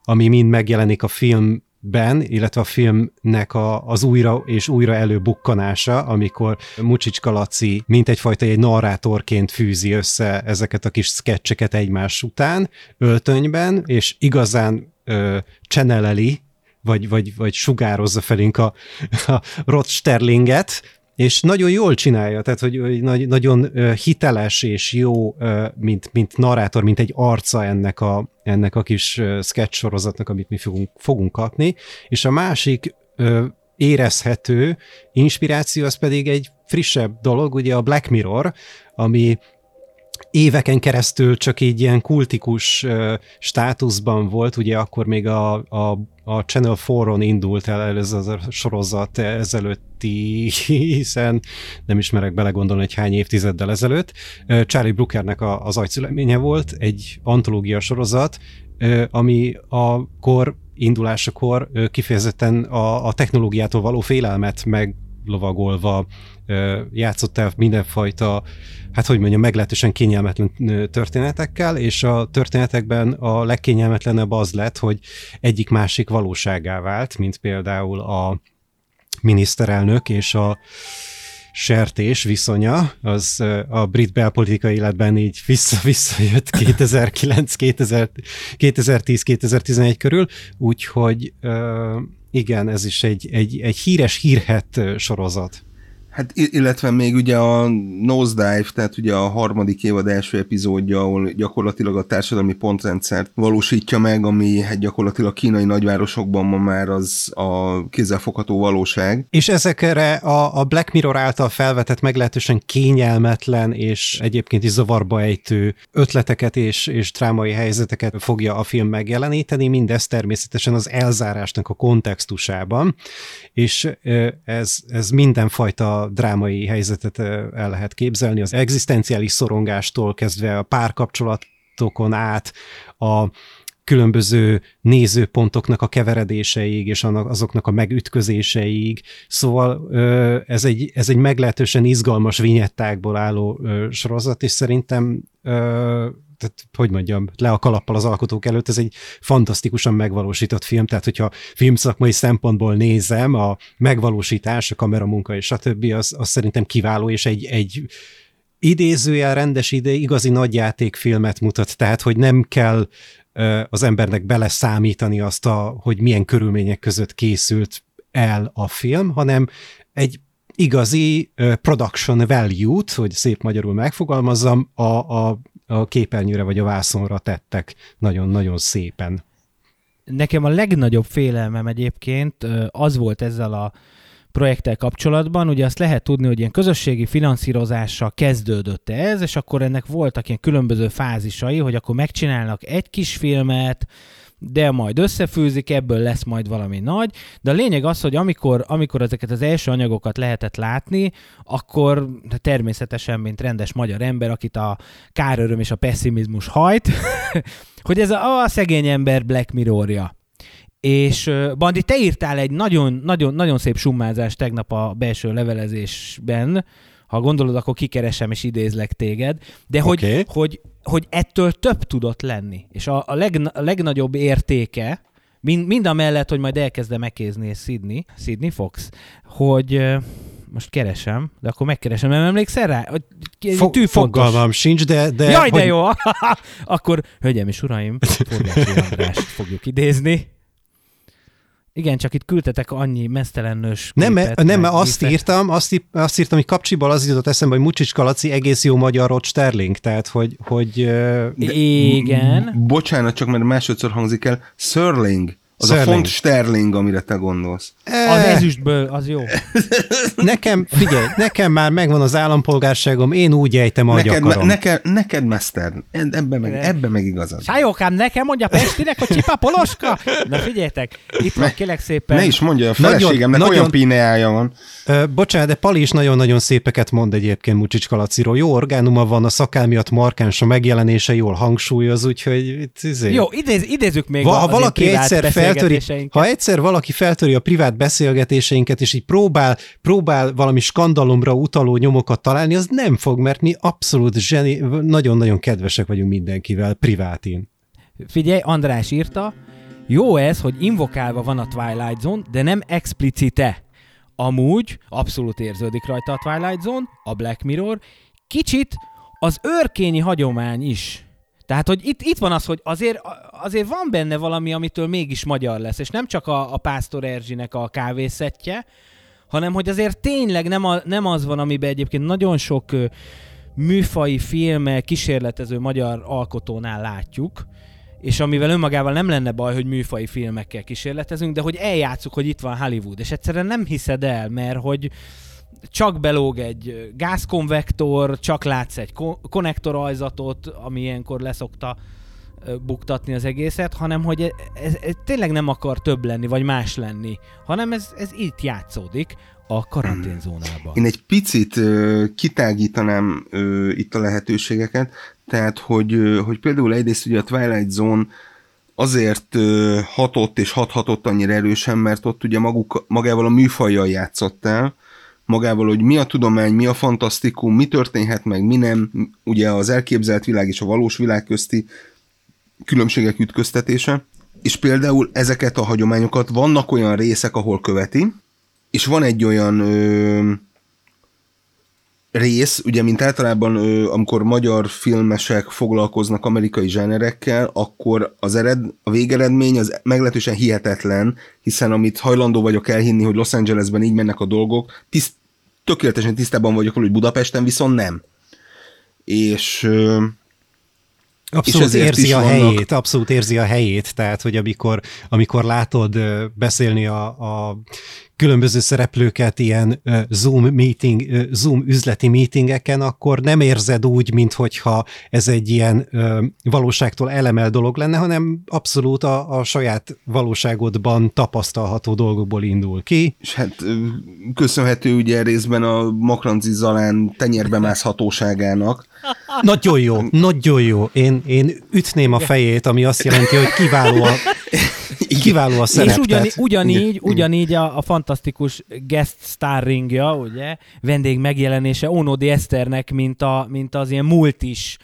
ami mind megjelenik a film ben, illetve a filmnek a, az újra és újra előbukkanása, amikor Mucsicska Laci mint egyfajta egy narrátorként fűzi össze ezeket a kis sketcheket egymás után öltönyben, és igazán ö, channeleli, vagy, vagy, vagy sugározza felénk a, a Rod Sterlinget, és nagyon jól csinálja, tehát hogy, hogy nagy, nagyon hiteles és jó, mint, mint narrátor, mint egy arca ennek a, ennek a kis sketch sorozatnak, amit mi fogunk, fogunk kapni, és a másik érezhető inspiráció az pedig egy frissebb dolog, ugye a Black Mirror, ami éveken keresztül csak így ilyen kultikus státuszban volt, ugye akkor még a, a, a Channel 4-on indult el ez a sorozat ezelőtti, hiszen nem ismerek belegondolni, hogy hány évtizeddel ezelőtt. Charlie Brookernek a, az agyszüleménye volt, egy antológia sorozat, ami a kor indulásakor kifejezetten a, a technológiától való félelmet meg lovagolva ö, játszott el mindenfajta, hát hogy mondjam, meglehetősen kényelmetlen történetekkel, és a történetekben a legkényelmetlenebb az lett, hogy egyik másik valóságá vált, mint például a miniszterelnök és a sertés viszonya, az a brit belpolitikai életben így vissza-visszajött 2009, 2010-2011 körül, úgyhogy igen, ez is egy, egy, egy híres hírhet sorozat. Hát illetve még ugye a Nosedive, tehát ugye a harmadik évad első epizódja, ahol gyakorlatilag a társadalmi pontrendszert valósítja meg, ami hát gyakorlatilag kínai nagyvárosokban ma már az a kézzelfogható valóság. És ezekre a, a Black Mirror által felvetett meglehetősen kényelmetlen és egyébként is zavarba ejtő ötleteket és, és drámai helyzeteket fogja a film megjeleníteni, mindez természetesen az elzárásnak a kontextusában, és ez, ez mindenfajta drámai helyzetet el lehet képzelni, az egzisztenciális szorongástól kezdve a párkapcsolatokon át, a különböző nézőpontoknak a keveredéseig, és azoknak a megütközéseig. Szóval ez egy, ez egy meglehetősen izgalmas vinyettákból álló sorozat, és szerintem tehát, hogy mondjam, le a kalappal az alkotók előtt, ez egy fantasztikusan megvalósított film, tehát hogyha filmszakmai szempontból nézem, a megvalósítás, a kameramunka és stb. az, az szerintem kiváló, és egy, egy idézőjel rendes ide igazi nagyjátékfilmet mutat, tehát hogy nem kell az embernek beleszámítani azt, a, hogy milyen körülmények között készült el a film, hanem egy igazi production value-t, hogy szép magyarul megfogalmazzam, a, a, a képernyőre vagy a vászonra tettek nagyon-nagyon szépen. Nekem a legnagyobb félelmem egyébként az volt ezzel a projekttel kapcsolatban, ugye azt lehet tudni, hogy ilyen közösségi finanszírozással kezdődött ez, és akkor ennek voltak ilyen különböző fázisai, hogy akkor megcsinálnak egy kis filmet, de majd összefűzik, ebből lesz majd valami nagy. De a lényeg az, hogy amikor, amikor ezeket az első anyagokat lehetett látni, akkor természetesen, mint rendes magyar ember, akit a káröröm és a pessimizmus hajt, hogy ez a, a szegény ember Black Mirrorja. És Bandi, te írtál egy nagyon, nagyon, nagyon szép summázást tegnap a belső levelezésben, ha gondolod, akkor kikeresem és idézlek téged, de hogy, okay. hogy, hogy ettől több tudott lenni. És a, a, leg, a legnagyobb értéke, mind, mind a mellett, hogy majd elkezdem megkézni Sydney, Sydney Fox, hogy most keresem, de akkor megkeresem, nem emlékszel rá? Fo- fogalmam sincs, de... de Jaj, de hogy... jó! akkor, hölgyem és uraim, Forgási Andrást fogjuk idézni. Igen, csak itt küldtetek annyi mesztelennős Nem, képet, nem mert azt írtam, azt, azt írtam, hogy kapcsiból az jutott eszembe, hogy Mucsics Kalaci egész jó magyar Rod Sterling, tehát hogy... hogy Igen. Bocsánat, csak mert másodszor hangzik el, Sörling. Az Sterling. a font sterling, amire te gondolsz. Az ezüstből, az jó. Nekem, figyelj, nekem már megvan az állampolgárságom, én úgy ejtem, ahogy neked, akarom. Neked, neked mester, ebben meg, ebben meg igazad. Sájókám, nekem mondja Pestinek, hogy csipa poloska? Na figyeljetek, itt van, kélek szépen. Ne is mondja, a feleségemnek nagyon, olyan pineája van. Ö, bocsánat, de Pali is nagyon-nagyon szépeket mond egyébként Mucsics Kalaciról. Jó orgánuma van, a szakál miatt markáns a megjelenése, jól hangsúlyoz, úgyhogy... Izé. Jó, idéz, idézzük még Va, ha valaki egyszer feltöri, ha egyszer valaki feltöri a privát beszélgetéseinket, és így próbál, próbál valami skandalomra utaló nyomokat találni, az nem fog, mert mi abszolút zseni, nagyon-nagyon kedvesek vagyunk mindenkivel privátin. Figyelj, András írta, jó ez, hogy invokálva van a Twilight Zone, de nem explicite. Amúgy abszolút érződik rajta a Twilight Zone, a Black Mirror, kicsit az őrkényi hagyomány is. Tehát, hogy itt, itt van az, hogy azért, azért van benne valami, amitől mégis magyar lesz, és nem csak a, a Pásztor Erzsinek a kávészettje, hanem hogy azért tényleg nem, a, nem az van, amiben egyébként nagyon sok műfai filmmel kísérletező magyar alkotónál látjuk, és amivel önmagával nem lenne baj, hogy műfai filmekkel kísérletezünk, de hogy eljátszuk, hogy itt van Hollywood, és egyszerűen nem hiszed el, mert hogy csak belóg egy gázkonvektor, csak látsz egy konnektorajzatot, ami ilyenkor leszokta buktatni az egészet, hanem hogy ez, ez, ez tényleg nem akar több lenni, vagy más lenni, hanem ez, ez itt játszódik a karanténzónában. Én egy picit uh, kitágítanám uh, itt a lehetőségeket, tehát, hogy, uh, hogy például egyrészt ugye a Twilight Zone azért uh, hatott és hathatott annyira erősen, mert ott ugye maguk, magával a műfajjal játszottál, magával, hogy mi a tudomány, mi a fantasztikum, mi történhet meg, mi nem, ugye az elképzelt világ és a valós világ közti különbségek ütköztetése, és például ezeket a hagyományokat vannak olyan részek, ahol követi, és van egy olyan ö, rész, ugye, mint általában, ö, amikor magyar filmesek foglalkoznak amerikai zsánerekkel, akkor az ered, a végeredmény az meglehetősen hihetetlen, hiszen amit hajlandó vagyok elhinni, hogy Los Angelesben így mennek a dolgok, tiszt, tökéletesen tisztában vagyok, hogy Budapesten viszont nem. És ö, Abszolút érzi a vannak... helyét, abszolút érzi a helyét, tehát, hogy amikor, amikor látod beszélni a, a különböző szereplőket ilyen Zoom meeting, Zoom üzleti meetingeken, akkor nem érzed úgy, mintha ez egy ilyen valóságtól elemel dolog lenne, hanem abszolút a, a saját valóságodban tapasztalható dolgokból indul ki. És hát köszönhető ugye részben a Makranci Zalán tenyérbe mászhatóságának. Nagyon jó, nagyon jó. Én, én ütném a fejét, ami azt jelenti, hogy kiváló a, kiváló a szerep. És ugyanígy, ugyanígy, ugyanígy a, a fantasztikus guest starringja, ugye, vendég megjelenése Onodi Eszternek, mint, a, mint az ilyen multis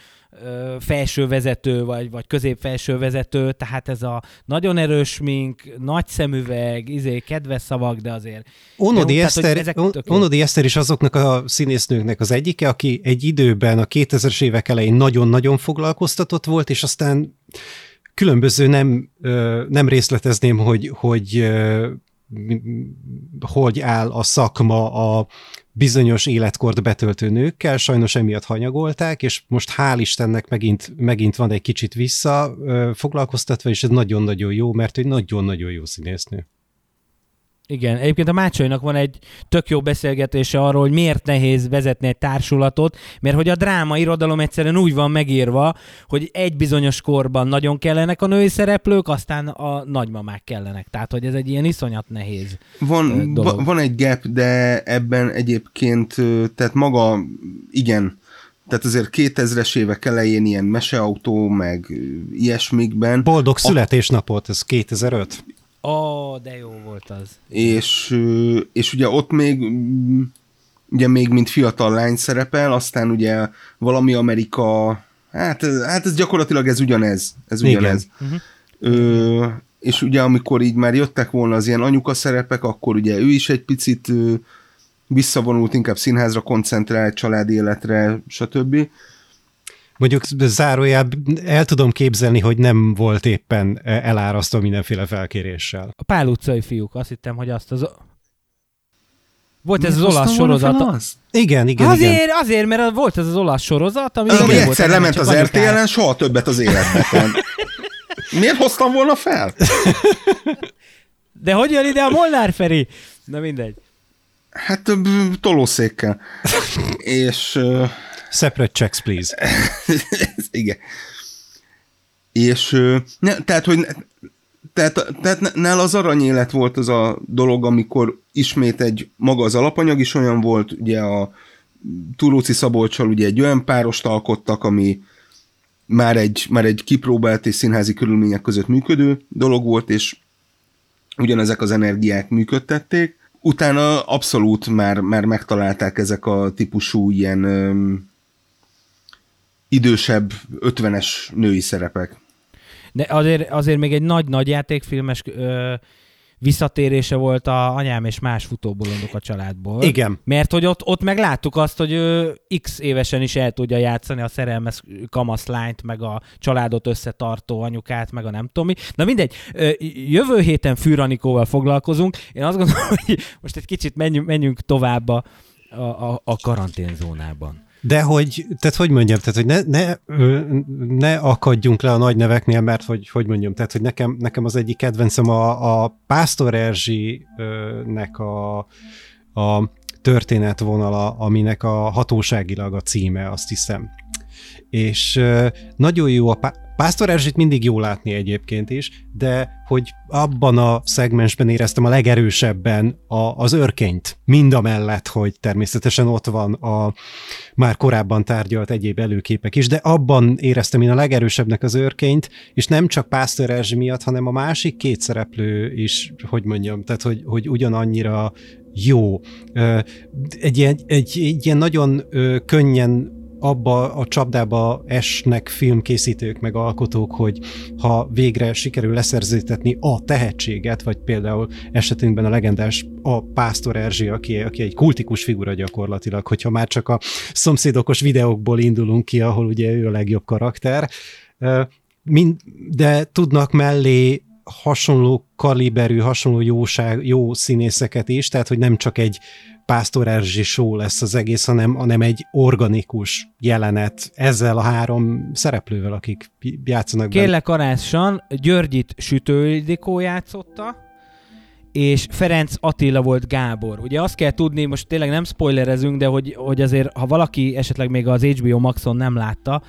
felsővezető, vagy, vagy középfelsővezető, tehát ez a nagyon erős mink, nagy szemüveg, izé, kedves szavak, de azért... Onodi, jó, Eszter, tehát, Onodi Eszter is azoknak a színésznőknek az egyike, aki egy időben a 2000-es évek elején nagyon-nagyon foglalkoztatott volt, és aztán különböző nem, nem részletezném, hogy, hogy hogy áll a szakma a bizonyos életkort betöltő nőkkel, sajnos emiatt hanyagolták, és most hál' Istennek megint, megint van egy kicsit vissza foglalkoztatva, és ez nagyon-nagyon jó, mert egy nagyon-nagyon jó színésznő. Igen, egyébként a Mácsainak van egy tök jó beszélgetése arról, hogy miért nehéz vezetni egy társulatot, mert hogy a dráma irodalom egyszerűen úgy van megírva, hogy egy bizonyos korban nagyon kellenek a női szereplők, aztán a nagymamák kellenek. Tehát, hogy ez egy ilyen iszonyat nehéz Van, dolog. va- van egy gap, de ebben egyébként, tehát maga, igen, tehát azért 2000-es évek elején ilyen meseautó, meg ilyesmikben, Boldog születésnapot, ez 2005. Ó, oh, de jó volt az. és, és ugye ott még ugye még mint fiatal lány szerepel, aztán ugye valami Amerika, hát, ez- hát ez gyakorlatilag ez ugyanez, ez Igen. ugyanez. Ö, és ugye amikor így már jöttek volna az ilyen anyuka szerepek, akkor ugye ő is egy picit ö, visszavonult, inkább színházra koncentrált, családi életre, stb. Mondjuk zárójában el tudom képzelni, hogy nem volt éppen elárasztva mindenféle felkéréssel. A Pál utcai fiúk, azt hittem, hogy azt az... Volt ez az olasz sorozat. azt? Igen, igen, Azért, igen. azért, mert volt ez az olasz sorozat, ami Ami volt egyszer benne, lement az. RTL-en, soha többet az életben. Miért hoztam volna fel? De hogy jön ide a Molnár Feri? Na mindegy. Hát tolószékkel. és Separate checks, please. igen. És ne, tehát, hogy tehát, tehát nála az aranyélet volt az a dolog, amikor ismét egy maga az alapanyag is olyan volt, ugye a Turóci Szabolcsal ugye egy olyan párost alkottak, ami már egy, már egy kipróbált és színházi körülmények között működő dolog volt, és ugyanezek az energiák működtették. Utána abszolút már, már megtalálták ezek a típusú ilyen idősebb, ötvenes női szerepek. De azért, azért még egy nagy-nagy játékfilmes ö, visszatérése volt a Anyám és más futóbolondok a családból. Igen. Mert hogy ott, ott meg láttuk azt, hogy ö, x évesen is el tudja játszani a szerelmes kamaszlányt, meg a családot összetartó anyukát, meg a nem tudom mi. Na mindegy, jövő héten Fűranikóval foglalkozunk. Én azt gondolom, hogy most egy kicsit menjünk, menjünk tovább a, a, a karanténzónában. De hogy, tehát hogy mondjam, tehát hogy ne, ne, ne akadjunk le a nagy neveknél, mert hogy, hogy mondjam, tehát hogy nekem, nekem az egyik kedvencem a, a Pásztor Erzsi-nek a, a történetvonala, aminek a hatóságilag a címe, azt hiszem. És nagyon jó a Pásztor Erzsit mindig jó látni egyébként is, de hogy abban a szegmensben éreztem a legerősebben a, az örkényt, mind a mellett, hogy természetesen ott van a már korábban tárgyalt egyéb előképek is, de abban éreztem én a legerősebbnek az őrkényt, és nem csak Pásztor Erzsi miatt, hanem a másik két szereplő is, hogy mondjam, tehát hogy, hogy ugyanannyira jó. Egy ilyen, egy, egy ilyen nagyon könnyen abba a csapdába esnek filmkészítők, meg alkotók, hogy ha végre sikerül leszerződtetni a tehetséget, vagy például esetünkben a legendás a Pásztor Erzsi, aki, aki egy kultikus figura gyakorlatilag, hogyha már csak a szomszédokos videókból indulunk ki, ahol ugye ő a legjobb karakter, de tudnak mellé hasonló kaliberű, hasonló jóság, jó színészeket is, tehát hogy nem csak egy Pásztor Erzsi show lesz az egész, hanem, hanem egy organikus jelenet ezzel a három szereplővel, akik játszanak benne. Kérlek arányosan, Györgyit Sütő Ildikó játszotta, és Ferenc Attila volt Gábor. Ugye azt kell tudni, most tényleg nem spoilerezünk, de hogy, hogy azért, ha valaki esetleg még az HBO Maxon nem látta,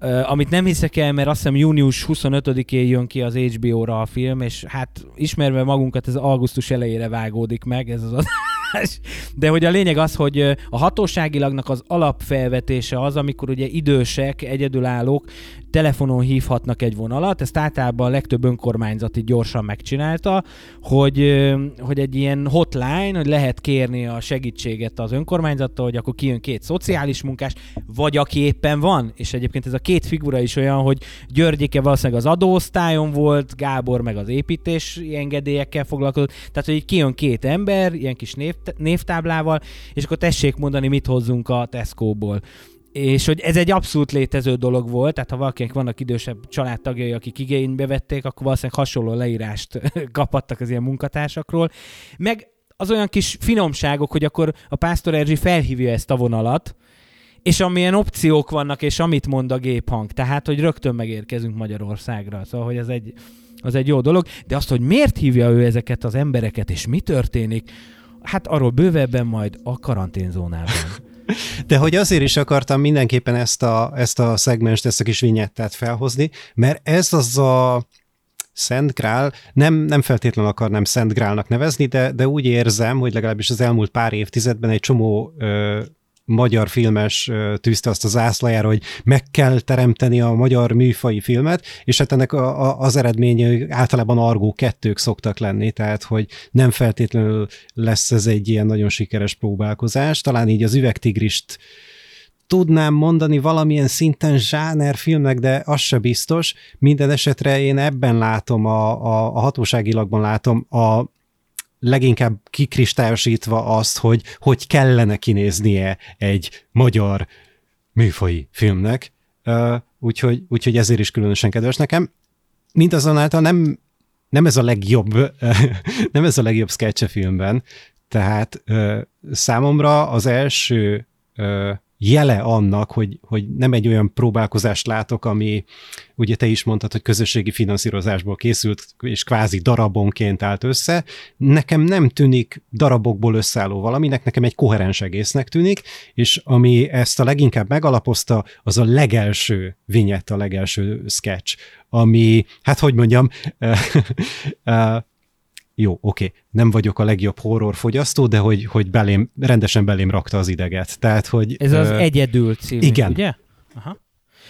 Uh, amit nem hiszek el, mert azt hiszem június 25-én jön ki az HBO-ra a film, és hát ismerve magunkat, ez augusztus elejére vágódik meg ez az adás. De hogy a lényeg az, hogy a hatóságilagnak az alapfelvetése az, amikor ugye idősek, egyedülállók telefonon hívhatnak egy vonalat, ezt általában a legtöbb önkormányzati gyorsan megcsinálta, hogy, hogy egy ilyen hotline, hogy lehet kérni a segítséget az önkormányzattól, hogy akkor kijön két szociális munkás, vagy aki éppen van, és egyébként ez a két figura is olyan, hogy Györgyike valószínűleg az adóosztályon volt, Gábor meg az építési engedélyekkel foglalkozott, tehát hogy kijön két ember, ilyen kis név, névtáblával, és akkor tessék mondani, mit hozzunk a Tesco-ból. És hogy ez egy abszolút létező dolog volt, tehát ha valakinek vannak idősebb családtagjai, akik igénybe vették, akkor valószínűleg hasonló leírást kaphattak az ilyen munkatársakról. Meg az olyan kis finomságok, hogy akkor a Pásztor Erzsi felhívja ezt a vonalat, és amilyen opciók vannak, és amit mond a géphang. Tehát, hogy rögtön megérkezünk Magyarországra. Szóval, hogy ez egy, az egy jó dolog. De azt, hogy miért hívja ő ezeket az embereket, és mi történik, hát arról bővebben majd a karanténzónában. De hogy azért is akartam mindenképpen ezt a, ezt a szegmest, ezt a kis vinyettát felhozni, mert ez az a Szent Grál, nem, nem feltétlenül akarnám Szent Grálnak nevezni, de, de úgy érzem, hogy legalábbis az elmúlt pár évtizedben egy csomó ö, magyar filmes tűzte azt az ászlajára, hogy meg kell teremteni a magyar műfai filmet, és hát ennek a, a, az eredménye általában argó kettők szoktak lenni, tehát hogy nem feltétlenül lesz ez egy ilyen nagyon sikeres próbálkozás. Talán így az üvegtigrist tudnám mondani valamilyen szinten filmnek, de az se biztos. Minden esetre én ebben látom, a, a, a hatóságilagban látom a leginkább kikristályosítva azt, hogy hogy kellene kinéznie egy magyar műfai filmnek, úgyhogy, úgyhogy ezért is különösen kedves nekem. Mindazonáltal nem, nem ez a legjobb, nem ez a legjobb sketch filmben, tehát számomra az első jele annak, hogy, hogy nem egy olyan próbálkozást látok, ami ugye te is mondtad, hogy közösségi finanszírozásból készült, és kvázi darabonként állt össze. Nekem nem tűnik darabokból összeálló valaminek, nekem egy koherens egésznek tűnik, és ami ezt a leginkább megalapozta, az a legelső vinyett, a legelső sketch, ami, hát hogy mondjam, jó, oké, nem vagyok a legjobb horrorfogyasztó, de hogy, hogy belém, rendesen belém rakta az ideget. Tehát, hogy, Ez az ö, Egyedül című, igen. ugye? Aha.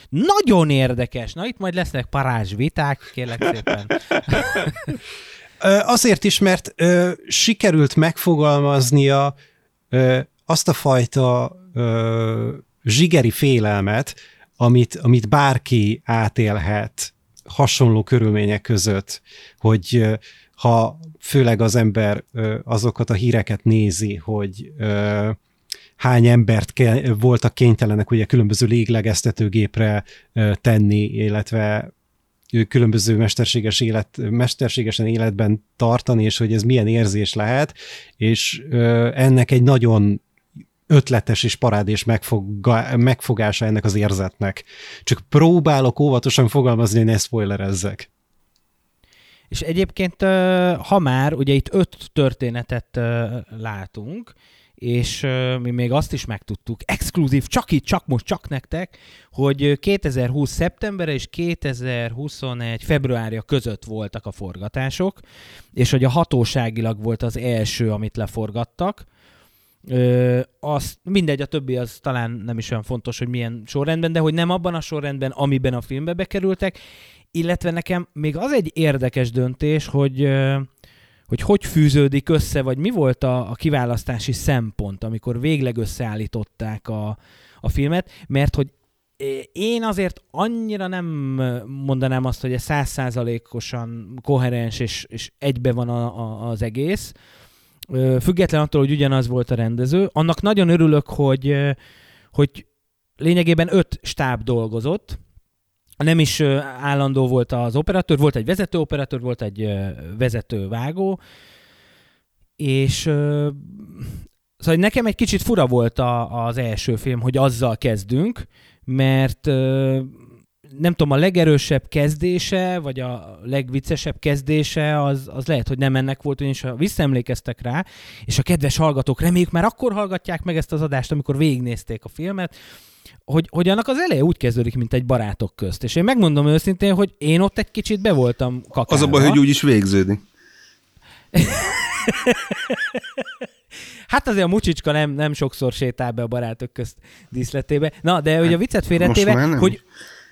Nagyon érdekes. Na itt majd lesznek parázs viták, kérlek szépen. Azért is, mert ö, sikerült megfogalmaznia ö, azt a fajta ö, zsigeri félelmet, amit, amit bárki átélhet hasonló körülmények között, hogy ha főleg az ember azokat a híreket nézi, hogy hány embert ke- voltak kénytelenek ugye különböző léglegeztetőgépre tenni, illetve különböző mesterséges élet, mesterségesen életben tartani, és hogy ez milyen érzés lehet, és ennek egy nagyon ötletes és parádés megfoga, megfogása ennek az érzetnek. Csak próbálok óvatosan fogalmazni, hogy ne spoilerezzek. És egyébként, ha már, ugye itt öt történetet látunk, és mi még azt is megtudtuk, exkluzív, csak itt, csak most, csak nektek, hogy 2020 szeptember és 2021 februárja között voltak a forgatások, és hogy a hatóságilag volt az első, amit leforgattak, Ö, az, mindegy, a többi az talán nem is olyan fontos, hogy milyen sorrendben, de hogy nem abban a sorrendben, amiben a filmbe bekerültek, illetve nekem még az egy érdekes döntés, hogy hogy hogy fűződik össze, vagy mi volt a, a kiválasztási szempont, amikor végleg összeállították a, a filmet, mert hogy én azért annyira nem mondanám azt, hogy ez százszázalékosan koherens és, és egybe van a, a, az egész, független attól, hogy ugyanaz volt a rendező. Annak nagyon örülök, hogy, hogy lényegében öt stáb dolgozott, nem is állandó volt az operatőr, volt egy vezető operatőr, volt egy vezető vágó, és szóval nekem egy kicsit fura volt a, az első film, hogy azzal kezdünk, mert nem tudom, a legerősebb kezdése, vagy a legviccesebb kezdése, az, az lehet, hogy nem ennek volt, ha visszaemlékeztek rá, és a kedves hallgatók reméljük már akkor hallgatják meg ezt az adást, amikor végignézték a filmet, hogy, hogy annak az eleje úgy kezdődik, mint egy barátok közt. És én megmondom őszintén, hogy én ott egy kicsit be voltam kakálva. Az a baj, hogy úgy is végződik. Hát azért a mucsicska nem, nem sokszor sétál be a barátok közt díszletébe. Na, de hogy a viccet félretéve, hogy,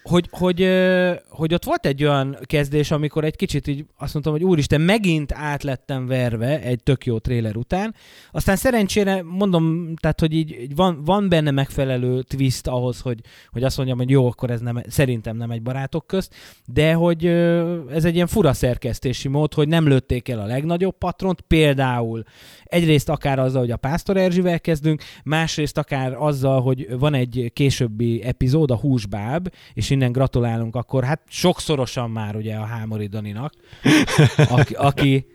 hogy, hogy, hogy ott volt egy olyan kezdés, amikor egy kicsit így azt mondtam, hogy úristen, megint át lettem verve egy tök jó tréler után. Aztán szerencsére mondom, tehát, hogy így, így van, van benne megfelelő twist ahhoz, hogy, hogy azt mondjam, hogy jó, akkor ez nem, szerintem nem egy barátok közt, de hogy ez egy ilyen fura szerkesztési mód, hogy nem lőtték el a legnagyobb patront, például egyrészt akár azzal, hogy a Pásztor Erzsivel kezdünk, másrészt akár azzal, hogy van egy későbbi epizód, a Húsbáb, és innen gratulálunk akkor, hát sokszorosan már ugye a Hámori Daninak, aki, aki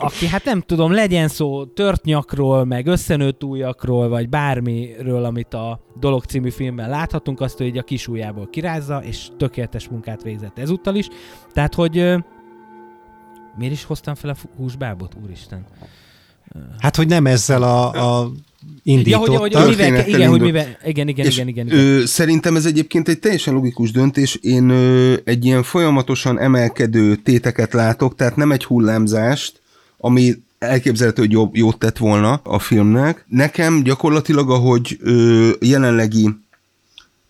aki hát nem tudom, legyen szó tört nyakról, meg összenőtt ujjakról, vagy bármiről, amit a Dolog című filmben láthatunk, azt ő így a kis ujjából kirázza, és tökéletes munkát végzett ezúttal is. Tehát, hogy miért is hoztam fel a húsbábot, úristen? Hát, hogy nem ezzel a, a Ja, indította. hogy, hogy, hogy mivel, igen, hogy indult. mivel, igen, igen, És, igen, igen, igen. Ö, szerintem ez egyébként egy teljesen logikus döntés. Én ö, egy ilyen folyamatosan emelkedő téteket látok, tehát nem egy hullámzást, ami elképzelhető, hogy jobb, jót tett volna a filmnek. Nekem gyakorlatilag, ahogy ö, jelenlegi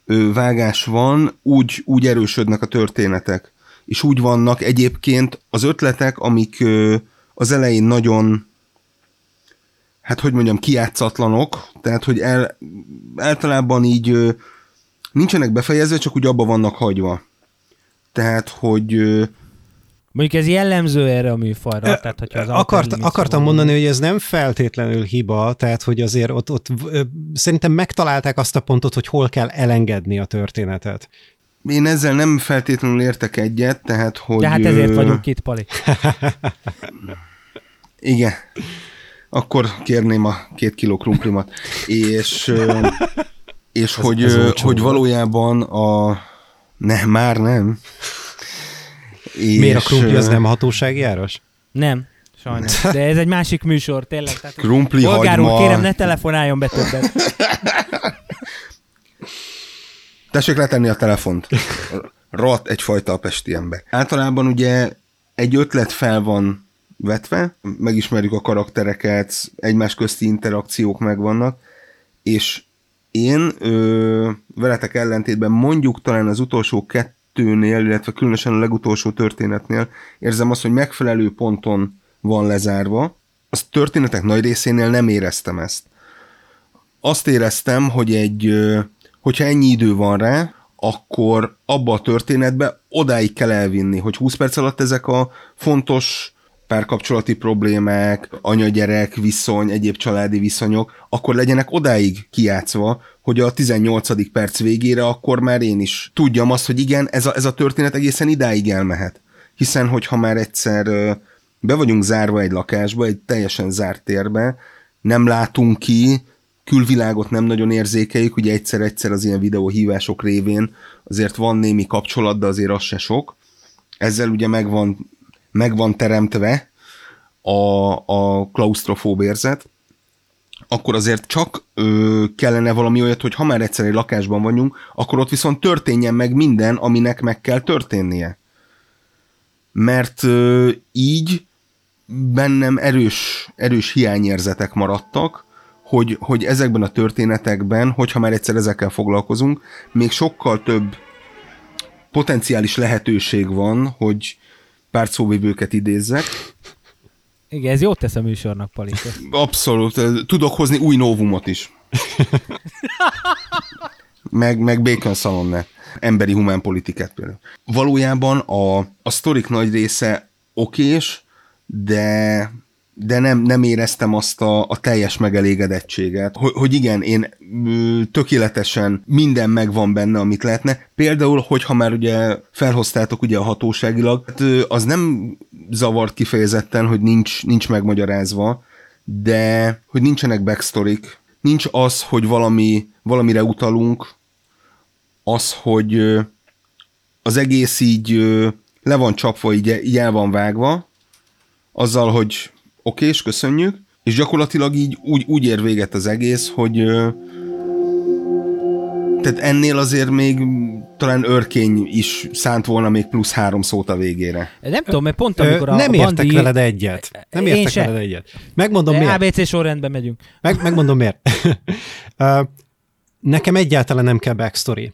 ö, vágás van, úgy, úgy erősödnek a történetek. És úgy vannak egyébként az ötletek, amik ö, az elején nagyon hát hogy mondjam, kiátszatlanok, tehát hogy el, általában így ö, nincsenek befejezve, csak úgy abba vannak hagyva. Tehát, hogy ö, Mondjuk ez jellemző erre a műfajra, tehát hogyha az Akart, akartam valami- mondani, hogy ez nem feltétlenül hiba, tehát hogy azért ott, ott ö, szerintem megtalálták azt a pontot, hogy hol kell elengedni a történetet. én ezzel nem feltétlenül értek egyet, tehát hogy... De hát ezért ö, vagyunk itt, Pali. Igen. Akkor kérném a két kiló krumplimat. És, és hogy, ez ö, olcsó hogy valójában a... Nem, már nem. És, Miért a krumpli az nem hatósági áras? Nem, sajnos. De ez egy másik műsor, tényleg. Tehát, Krumpli, hagyma. úr, kérem, ne telefonáljon be többet. Tessék letenni a telefont. Rohadt egyfajta a pesti ember. Általában ugye egy ötlet fel van vetve, megismerjük a karaktereket, egymás közti interakciók megvannak, és én ö, veletek ellentétben mondjuk talán az utolsó kettőnél, illetve különösen a legutolsó történetnél érzem azt, hogy megfelelő ponton van lezárva. Az történetek nagy részénél nem éreztem ezt azt éreztem, hogy egy, ö, hogyha ennyi idő van rá, akkor abba a történetbe odáig kell elvinni, hogy 20 perc alatt ezek a fontos párkapcsolati problémák, anya-gyerek viszony, egyéb családi viszonyok, akkor legyenek odáig kijátszva, hogy a 18. perc végére akkor már én is tudjam azt, hogy igen, ez a, ez a történet egészen idáig elmehet. Hiszen, hogyha már egyszer be vagyunk zárva egy lakásba, egy teljesen zárt térbe, nem látunk ki, külvilágot nem nagyon érzékeljük, ugye egyszer-egyszer az ilyen videóhívások révén azért van némi kapcsolat, de azért az se sok. Ezzel ugye megvan, megvan teremtve a, a klaustrofób érzet, akkor azért csak ö, kellene valami olyat, hogy ha már egyszer egy lakásban vagyunk, akkor ott viszont történjen meg minden, aminek meg kell történnie. Mert ö, így bennem erős, erős hiányérzetek maradtak, hogy, hogy ezekben a történetekben, hogyha már egyszer ezekkel foglalkozunk, még sokkal több potenciális lehetőség van, hogy pár szóvivőket idézzek. Igen, ez jót tesz a műsornak, Pali. Abszolút. Tudok hozni új novumot is. meg, meg Bacon Salonnát. Emberi humán politikát például. Valójában a, a sztorik nagy része okés, de de nem, nem éreztem azt a, a teljes megelégedettséget, hogy, hogy igen, én ö, tökéletesen minden megvan benne, amit lehetne. Például, hogyha már ugye felhoztátok ugye a hatóságilag, hát, az nem zavart kifejezetten, hogy nincs, nincs megmagyarázva, de hogy nincsenek backstorik, nincs az, hogy valami, valamire utalunk, az, hogy az egész így le van csapva, így, így el van vágva, azzal, hogy oké, és köszönjük, és gyakorlatilag így úgy, úgy ér véget az egész, hogy tehát ennél azért még talán örkény is szánt volna még plusz három szót a végére. Nem tudom, mert pont Ö, amikor a nem értek Bandi... veled egyet. Nem Én értek se. veled egyet. Megmondom miért. ABC sorrendben megyünk. Meg, megmondom miért. Nekem egyáltalán nem kell backstory.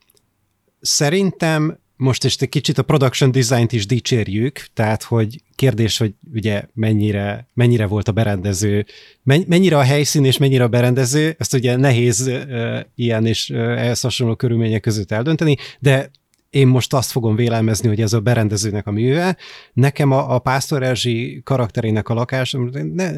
Szerintem most is egy kicsit a production design-t is dicsérjük, tehát hogy kérdés, hogy ugye mennyire, mennyire volt a berendező, men- mennyire a helyszín és mennyire a berendező, ezt ugye nehéz uh, ilyen és uh, ehhez hasonló körülmények között eldönteni, de én most azt fogom vélelmezni, hogy ez a berendezőnek a műve. Nekem a, a Pásztor Erzsi karakterének a lakás, ne,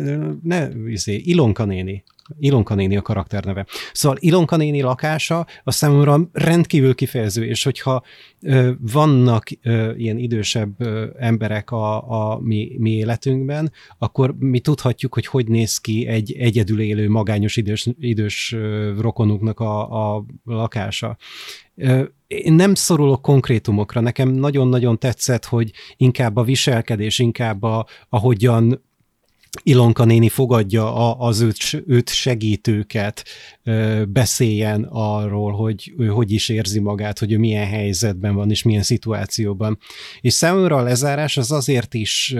ne izé, Ilonka néni, Ilonka néni a karakterneve. Szóval Ilonka néni lakása a számomra rendkívül kifejező, és hogyha ö, vannak ö, ilyen idősebb ö, emberek a, a mi, mi életünkben, akkor mi tudhatjuk, hogy hogy néz ki egy egyedül élő, magányos idős, idős ö, rokonunknak a, a lakása. Én nem szorulok konkrétumokra, nekem nagyon-nagyon tetszett, hogy inkább a viselkedés, inkább a, ahogyan Ilonka néni fogadja a, az őt, őt segítőket, beszéljen arról, hogy ő hogy is érzi magát, hogy ő milyen helyzetben van, és milyen szituációban. És számomra a lezárás az azért is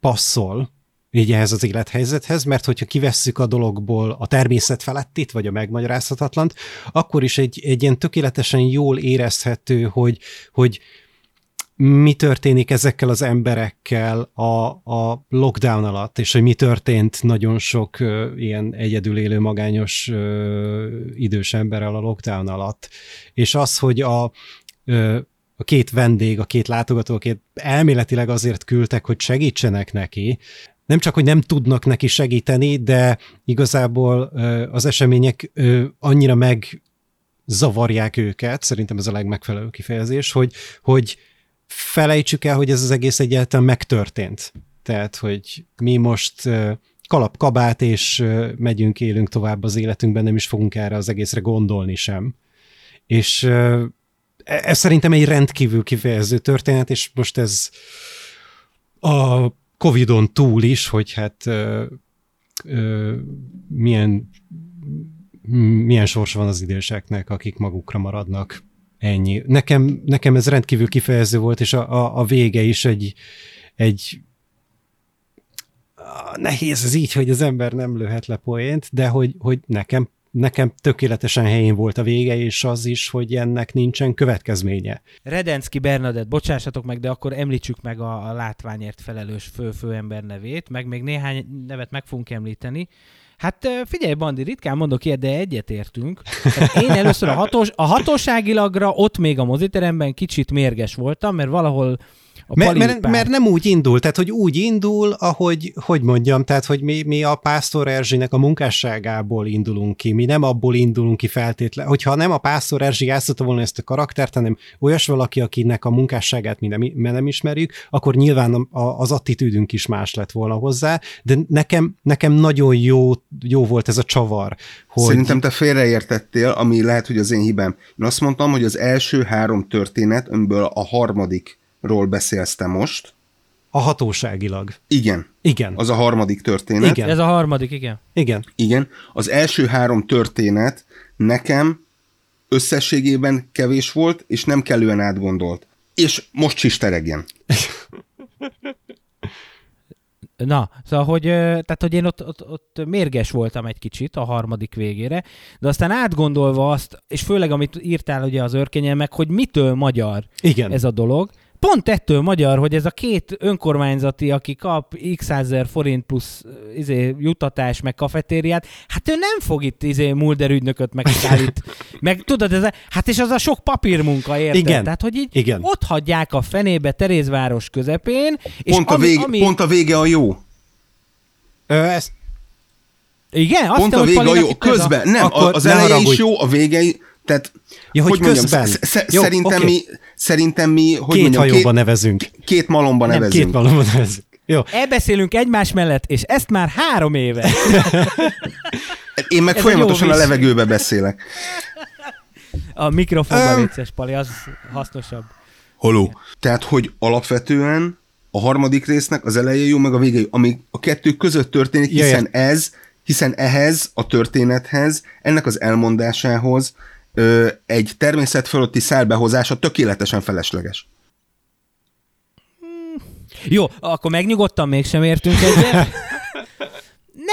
passzol, így ehhez az élethelyzethez, mert hogyha kivesszük a dologból a természet felettit, vagy a megmagyarázhatatlant, akkor is egy, egy ilyen tökéletesen jól érezhető, hogy, hogy mi történik ezekkel az emberekkel a, a lockdown alatt, és hogy mi történt nagyon sok uh, ilyen egyedül élő magányos uh, idős emberrel a lockdown alatt. És az, hogy a, uh, a két vendég, a két látogató, akit elméletileg azért küldtek, hogy segítsenek neki, nem csak, hogy nem tudnak neki segíteni, de igazából az események annyira meg zavarják őket, szerintem ez a legmegfelelőbb kifejezés, hogy, hogy felejtsük el, hogy ez az egész egyáltalán megtörtént. Tehát, hogy mi most kalap kabát, és megyünk, élünk tovább az életünkben, nem is fogunk erre az egészre gondolni sem. És e, ez szerintem egy rendkívül kifejező történet, és most ez a Covid-on túl is, hogy hát ö, ö, milyen, milyen sors van az időseknek, akik magukra maradnak. Ennyi. Nekem, nekem ez rendkívül kifejező volt, és a, a, a vége is egy, egy nehéz ez így, hogy az ember nem lőhet le poént, de hogy, hogy nekem nekem tökéletesen helyén volt a vége, és az is, hogy ennek nincsen következménye. Redenszki Bernadett, bocsássatok meg, de akkor említsük meg a, a látványért felelős fő főember nevét, meg még néhány nevet meg fogunk említeni. Hát figyelj, Bandi, ritkán mondok ilyet, de egyetértünk. Én először a, hatós, a hatóságilagra ott még a moziteremben kicsit mérges voltam, mert valahol mert, mert, mert nem úgy indul, tehát hogy úgy indul, ahogy, hogy mondjam, tehát hogy mi, mi a Pásztor Erzsinek a munkásságából indulunk ki, mi nem abból indulunk ki feltétlenül, hogyha nem a Pásztor Erzsi játszotta volna ezt a karaktert, hanem olyas valaki, akinek a munkásságát mi nem, nem ismerjük, akkor nyilván a, az attitűdünk is más lett volna hozzá, de nekem, nekem nagyon jó, jó volt ez a csavar. Hogy... Szerintem te félreértettél, ami lehet, hogy az én hibám. Én azt mondtam, hogy az első három történet, amiből a harmadik ról beszélsz te most. A hatóságilag. Igen. Igen. Az a harmadik történet. Igen. Ez a harmadik, igen. Igen. Igen. Az első három történet nekem összességében kevés volt, és nem kellően átgondolt. És most csisteregjen. Na, szóval, hogy, tehát, hogy én ott, ott, ott mérges voltam egy kicsit a harmadik végére, de aztán átgondolva azt, és főleg amit írtál ugye az örkényen meg, hogy mitől magyar Igen. ez a dolog, pont ettől magyar, hogy ez a két önkormányzati, aki kap x ezer forint plusz izé, jutatás, meg kafetériát, hát ő nem fog itt izé Mulder ügynököt megszállít. meg tudod, ez a, hát és az a sok papírmunka, érted? Igen. Tehát, hogy így Igen. ott hagyják a fenébe Terézváros közepén, és pont, ami, a vége, ami... pont a vége a jó. Ö, ezt Igen? Azt Pont te, a vége a jó. a... Közben, nem, Akkor az eleje haragudj. is jó, a vége tehát, Ja, hogy mondjam, közben. sz- sz- Jó, szerintem, oké. mi, szerintem mi, hogy két mondjam, hajóban két, nevezünk. két malomba Nem, nevezünk. két valóban nevezünk. Jó. Elbeszélünk egymás mellett, és ezt már három éve. Én meg Ez folyamatosan a vicc. levegőbe beszélek. A mikrofonban Öm. vicces, Pali, az hasznosabb. Holó. Tehát, hogy alapvetően a harmadik résznek az eleje jó, meg a vége jó, ami a kettő között történik, hiszen ez, hiszen ehhez a történethez, ennek az elmondásához ö, egy természet fölötti szálbehozása tökéletesen felesleges. Jó, akkor megnyugodtan mégsem értünk egyet.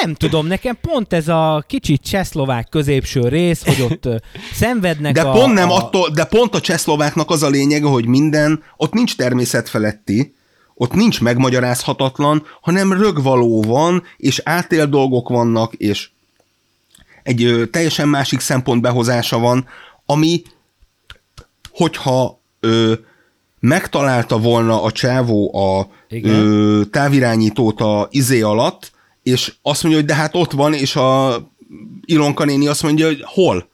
Nem tudom, nekem pont ez a kicsit csehszlovák középső rész, hogy ott szenvednek De a... pont nem a... attól, de pont a csehszlováknak az a lényege, hogy minden, ott nincs természet feletti, ott nincs megmagyarázhatatlan, hanem rögvaló van, és átél dolgok vannak, és egy teljesen másik szempont behozása van, ami, hogyha ö, megtalálta volna a csávó a Igen. ö, távirányítót a izé alatt, és azt mondja, hogy de hát ott van, és a Ilonka néni azt mondja, hogy hol?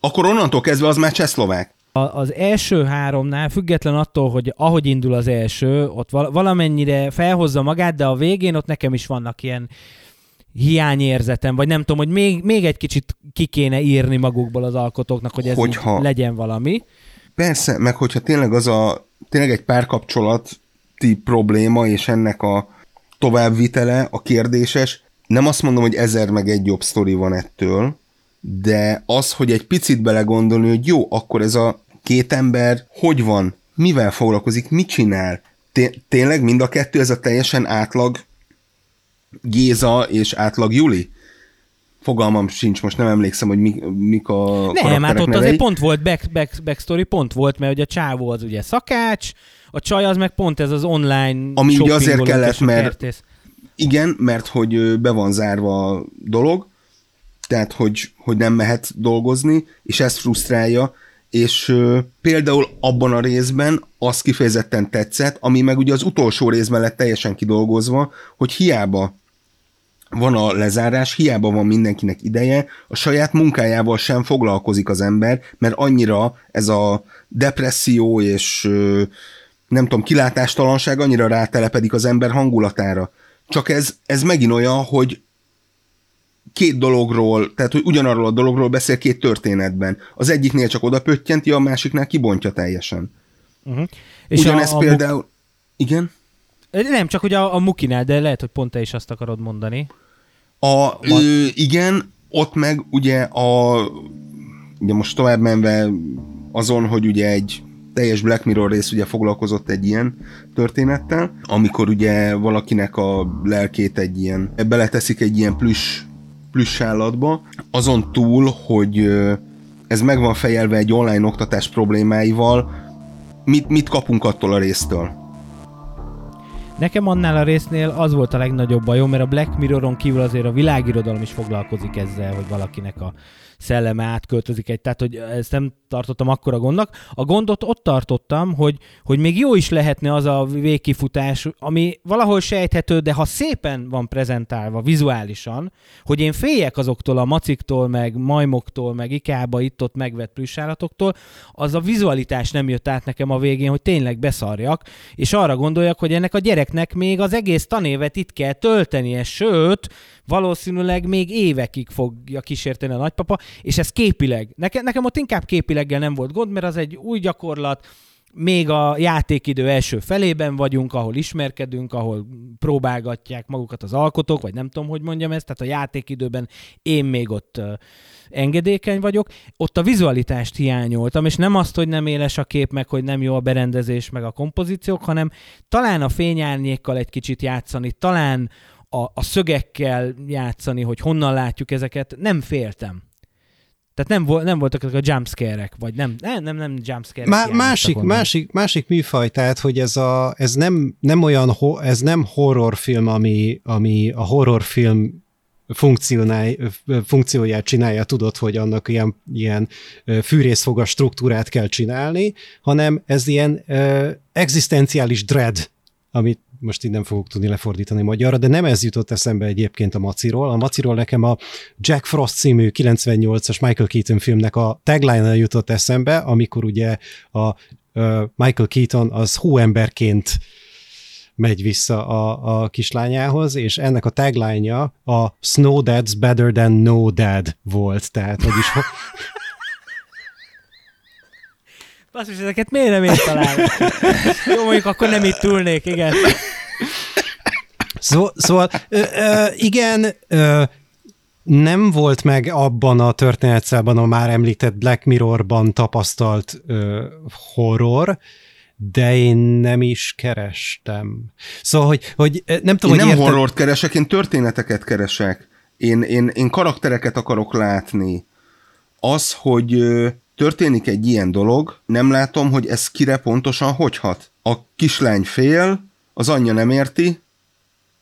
Akkor onnantól kezdve az már csehszlovák. A, az első háromnál, független attól, hogy ahogy indul az első, ott val- valamennyire felhozza magát, de a végén ott nekem is vannak ilyen hiányérzetem, vagy nem tudom, hogy még, még egy kicsit ki kéne írni magukból az alkotóknak, hogy ez Hogyha- legyen valami. Persze, meg hogyha tényleg az a, tényleg egy párkapcsolati probléma, és ennek a továbbvitele, a kérdéses, nem azt mondom, hogy ezer meg egy jobb sztori van ettől, de az, hogy egy picit belegondolni, hogy jó, akkor ez a két ember hogy van, mivel foglalkozik, mit csinál, Té- tényleg mind a kettő ez a teljesen átlag Géza és átlag Juli? Fogalmam sincs, most nem emlékszem, hogy mi, mik a Nem, hát ott nevei. azért pont volt back, back, backstory, pont volt, mert ugye a csávó az ugye szakács, a csaj az meg pont ez az online Ami ugye azért kellett, mert- kertész. Igen, mert hogy be van zárva a dolog, tehát hogy, hogy nem mehet dolgozni, és ez frusztrálja, és ö, például abban a részben az kifejezetten tetszett, ami meg ugye az utolsó részben lett teljesen kidolgozva, hogy hiába van a lezárás, hiába van mindenkinek ideje, a saját munkájával sem foglalkozik az ember, mert annyira ez a depresszió és ö, nem tudom, kilátástalanság annyira rátelepedik az ember hangulatára. Csak ez, ez megint olyan, hogy két dologról, tehát hogy ugyanarról a dologról beszél két történetben. Az egyiknél csak oda pöttyenti, a másiknál kibontja teljesen. Uh-huh. És Ugyanez a, a, például... Igen? Nem, csak ugye a, a Mukinál, de lehet, hogy pont te is azt akarod mondani. A, ö, igen, ott meg ugye a ugye most tovább menve azon, hogy ugye egy teljes Black Mirror rész ugye foglalkozott egy ilyen történettel, amikor ugye valakinek a lelkét egy ilyen, beleteszik egy ilyen plüss, plüss állatba, azon túl, hogy ez meg van fejelve egy online oktatás problémáival, mit, mit kapunk attól a résztől? Nekem annál a résznél az volt a legnagyobb bajom, mert a Black Mirroron kívül azért a világirodalom is foglalkozik ezzel, hogy valakinek a szelleme átköltözik egy, tehát hogy ezt nem tartottam akkora gondnak. A gondot ott tartottam, hogy, hogy még jó is lehetne az a végkifutás, ami valahol sejthető, de ha szépen van prezentálva vizuálisan, hogy én féljek azoktól a maciktól, meg majmoktól, meg ikába itt-ott megvett plüssálatoktól, az a vizualitás nem jött át nekem a végén, hogy tényleg beszarjak, és arra gondoljak, hogy ennek a gyereknek még az egész tanévet itt kell töltenie, sőt, valószínűleg még évekig fogja kísérteni a nagypapa, és ez képileg. Nekem, nekem ott inkább képileggel nem volt gond, mert az egy új gyakorlat, még a játékidő első felében vagyunk, ahol ismerkedünk, ahol próbálgatják magukat az alkotók, vagy nem tudom, hogy mondjam ezt, tehát a játékidőben én még ott engedékeny vagyok. Ott a vizualitást hiányoltam, és nem azt, hogy nem éles a kép, meg hogy nem jó a berendezés, meg a kompozíciók, hanem talán a fényárnyékkal egy kicsit játszani, talán a, a szögekkel játszani, hogy honnan látjuk ezeket, nem féltem. Tehát nem, vol, nem voltak ezek a jumpscare-ek, vagy nem, nem, nem, nem jumpscare-ek. Má, másik, másik, másik műfaj, tehát, hogy ez, a, ez, nem, nem olyan, ho, ez nem horrorfilm, ami, ami a horrorfilm funkcióját csinálja, tudod, hogy annak ilyen, ilyen ö, fűrészfogas struktúrát kell csinálni, hanem ez ilyen uh, egzisztenciális dread, amit most így nem fogok tudni lefordítani magyarra, de nem ez jutott eszembe egyébként a Maciról. A Maciról nekem a Jack Frost című 98-as Michael Keaton filmnek a tagline jutott eszembe, amikor ugye a Michael Keaton az hóemberként megy vissza a, a kislányához, és ennek a tagline-ja a Snow Dad's better than no dad volt, tehát vagyis ho- Basszus, ezeket miért nem én találom? Jó, mondjuk akkor nem itt ülnék, igen. Szó, szóval ö, ö, igen, ö, nem volt meg abban a történetszában a már említett Black Mirrorban tapasztalt ö, horror, de én nem is kerestem. Szóval, hogy, hogy nem tudom, Én hogy nem érted... horrort keresek, én történeteket keresek. Én, én, én karaktereket akarok látni. Az, hogy történik egy ilyen dolog, nem látom, hogy ez kire pontosan hogy hat. A kislány fél, az anyja nem érti,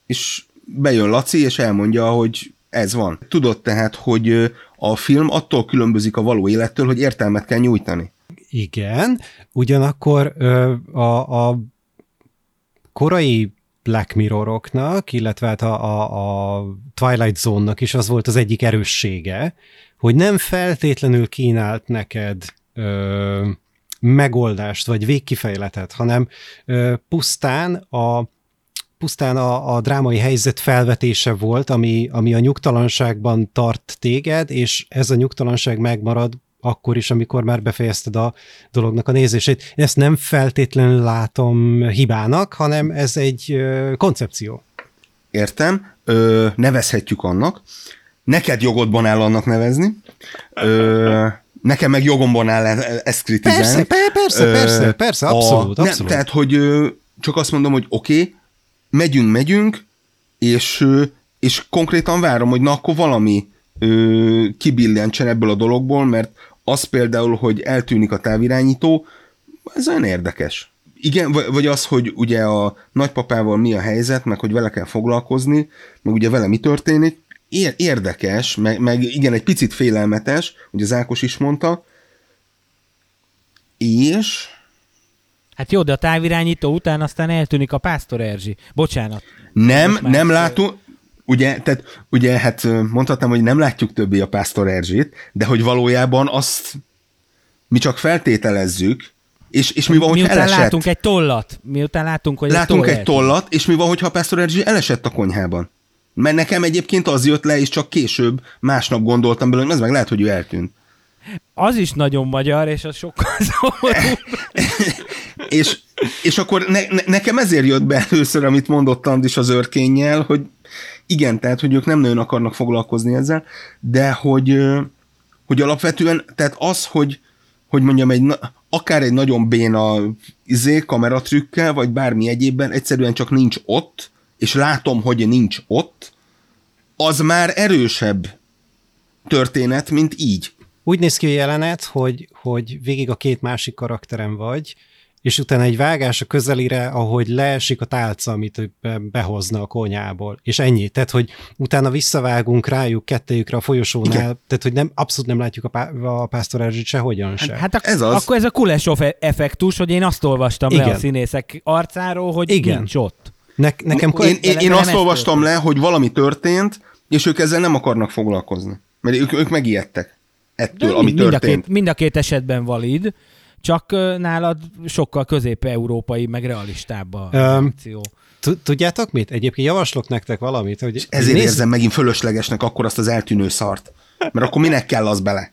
és bejön Laci, és elmondja, hogy ez van. Tudod tehát, hogy a film attól különbözik a való élettől, hogy értelmet kell nyújtani. Igen, ugyanakkor a, a korai Black Mirroroknak, illetve hát a, a, a Twilight Zone-nak is az volt az egyik erőssége, hogy nem feltétlenül kínált neked ö, megoldást, vagy végkifejletet, hanem pusztán a pusztán a, a drámai helyzet felvetése volt, ami, ami a nyugtalanságban tart téged, és ez a nyugtalanság megmarad akkor is, amikor már befejezted a dolognak a nézését. Ezt nem feltétlenül látom hibának, hanem ez egy koncepció. Értem, ö, nevezhetjük annak. Neked jogodban áll annak nevezni. Ö, nekem meg jogomban áll ezt kritizálni. Persze, per- persze, persze, persze, abszolút, a, abszolút. Nem, tehát, hogy csak azt mondom, hogy oké, okay, megyünk, megyünk, és, és konkrétan várom, hogy na akkor valami ö, kibillentsen ebből a dologból, mert az például, hogy eltűnik a távirányító, ez olyan érdekes. Igen, vagy az, hogy ugye a nagypapával mi a helyzet, meg hogy vele kell foglalkozni, meg ugye vele mi történik, érdekes, meg, meg igen, egy picit félelmetes, hogy az Ákos is mondta, és Hát jó, de a távirányító után aztán eltűnik a Pásztor Erzsi. Bocsánat. nem, nem látunk, ugye, tehát ugye, hát mondhatnám, hogy nem látjuk többé a Pásztor Erzsit, de hogy valójában azt mi csak feltételezzük, és, és mi van, hogy Miután elesett? látunk egy tollat, miután látunk, hogy Látunk egy eltűnik. tollat, és mi van, hogyha a Pásztor Erzsi elesett a konyhában? Mert nekem egyébként az jött le, és csak később, másnap gondoltam belőle, hogy ez meg lehet, hogy ő eltűnt. Az is nagyon magyar, és az sokkal szomorúbb. És, és akkor ne, ne, nekem ezért jött be először, amit mondott Andis az őrkénnyel, hogy igen, tehát, hogy ők nem nagyon akarnak foglalkozni ezzel, de hogy, hogy alapvetően, tehát az, hogy, hogy mondjam, egy, akár egy nagyon béna izé, kameratrükkel, vagy bármi egyébben egyszerűen csak nincs ott, és látom, hogy nincs ott, az már erősebb történet, mint így. Úgy néz ki a jelenet, hogy, hogy végig a két másik karakterem vagy, és utána egy vágás a közelire, ahogy leesik a tálca, amit behozna a konyából. És ennyi. Tehát, hogy utána visszavágunk rájuk kettejükre a folyosónál, Igen. tehát, hogy nem, abszolút nem látjuk a, pá, a Pásztor Erzsit sehogyan se. Hát ak- Ez az. akkor ez a Kulesov effektus, hogy én azt olvastam le Igen. a színészek arcáról, hogy Igen. nincs ott. Ne, nekem Én, én, én nem azt olvastam történt. le, hogy valami történt, és ők ezzel nem akarnak foglalkozni. Mert ők, ők megijedtek ettől, De ami mind, mind, a történt. két, mind a két esetben valid, csak nálad sokkal közép-európai, meg realistább a reakció. Tud- Tudjátok mit? Egyébként javaslok nektek valamit, hogy Ezért nézz- érzem megint fölöslegesnek akkor azt az eltűnő szart. Mert akkor minek kell az bele?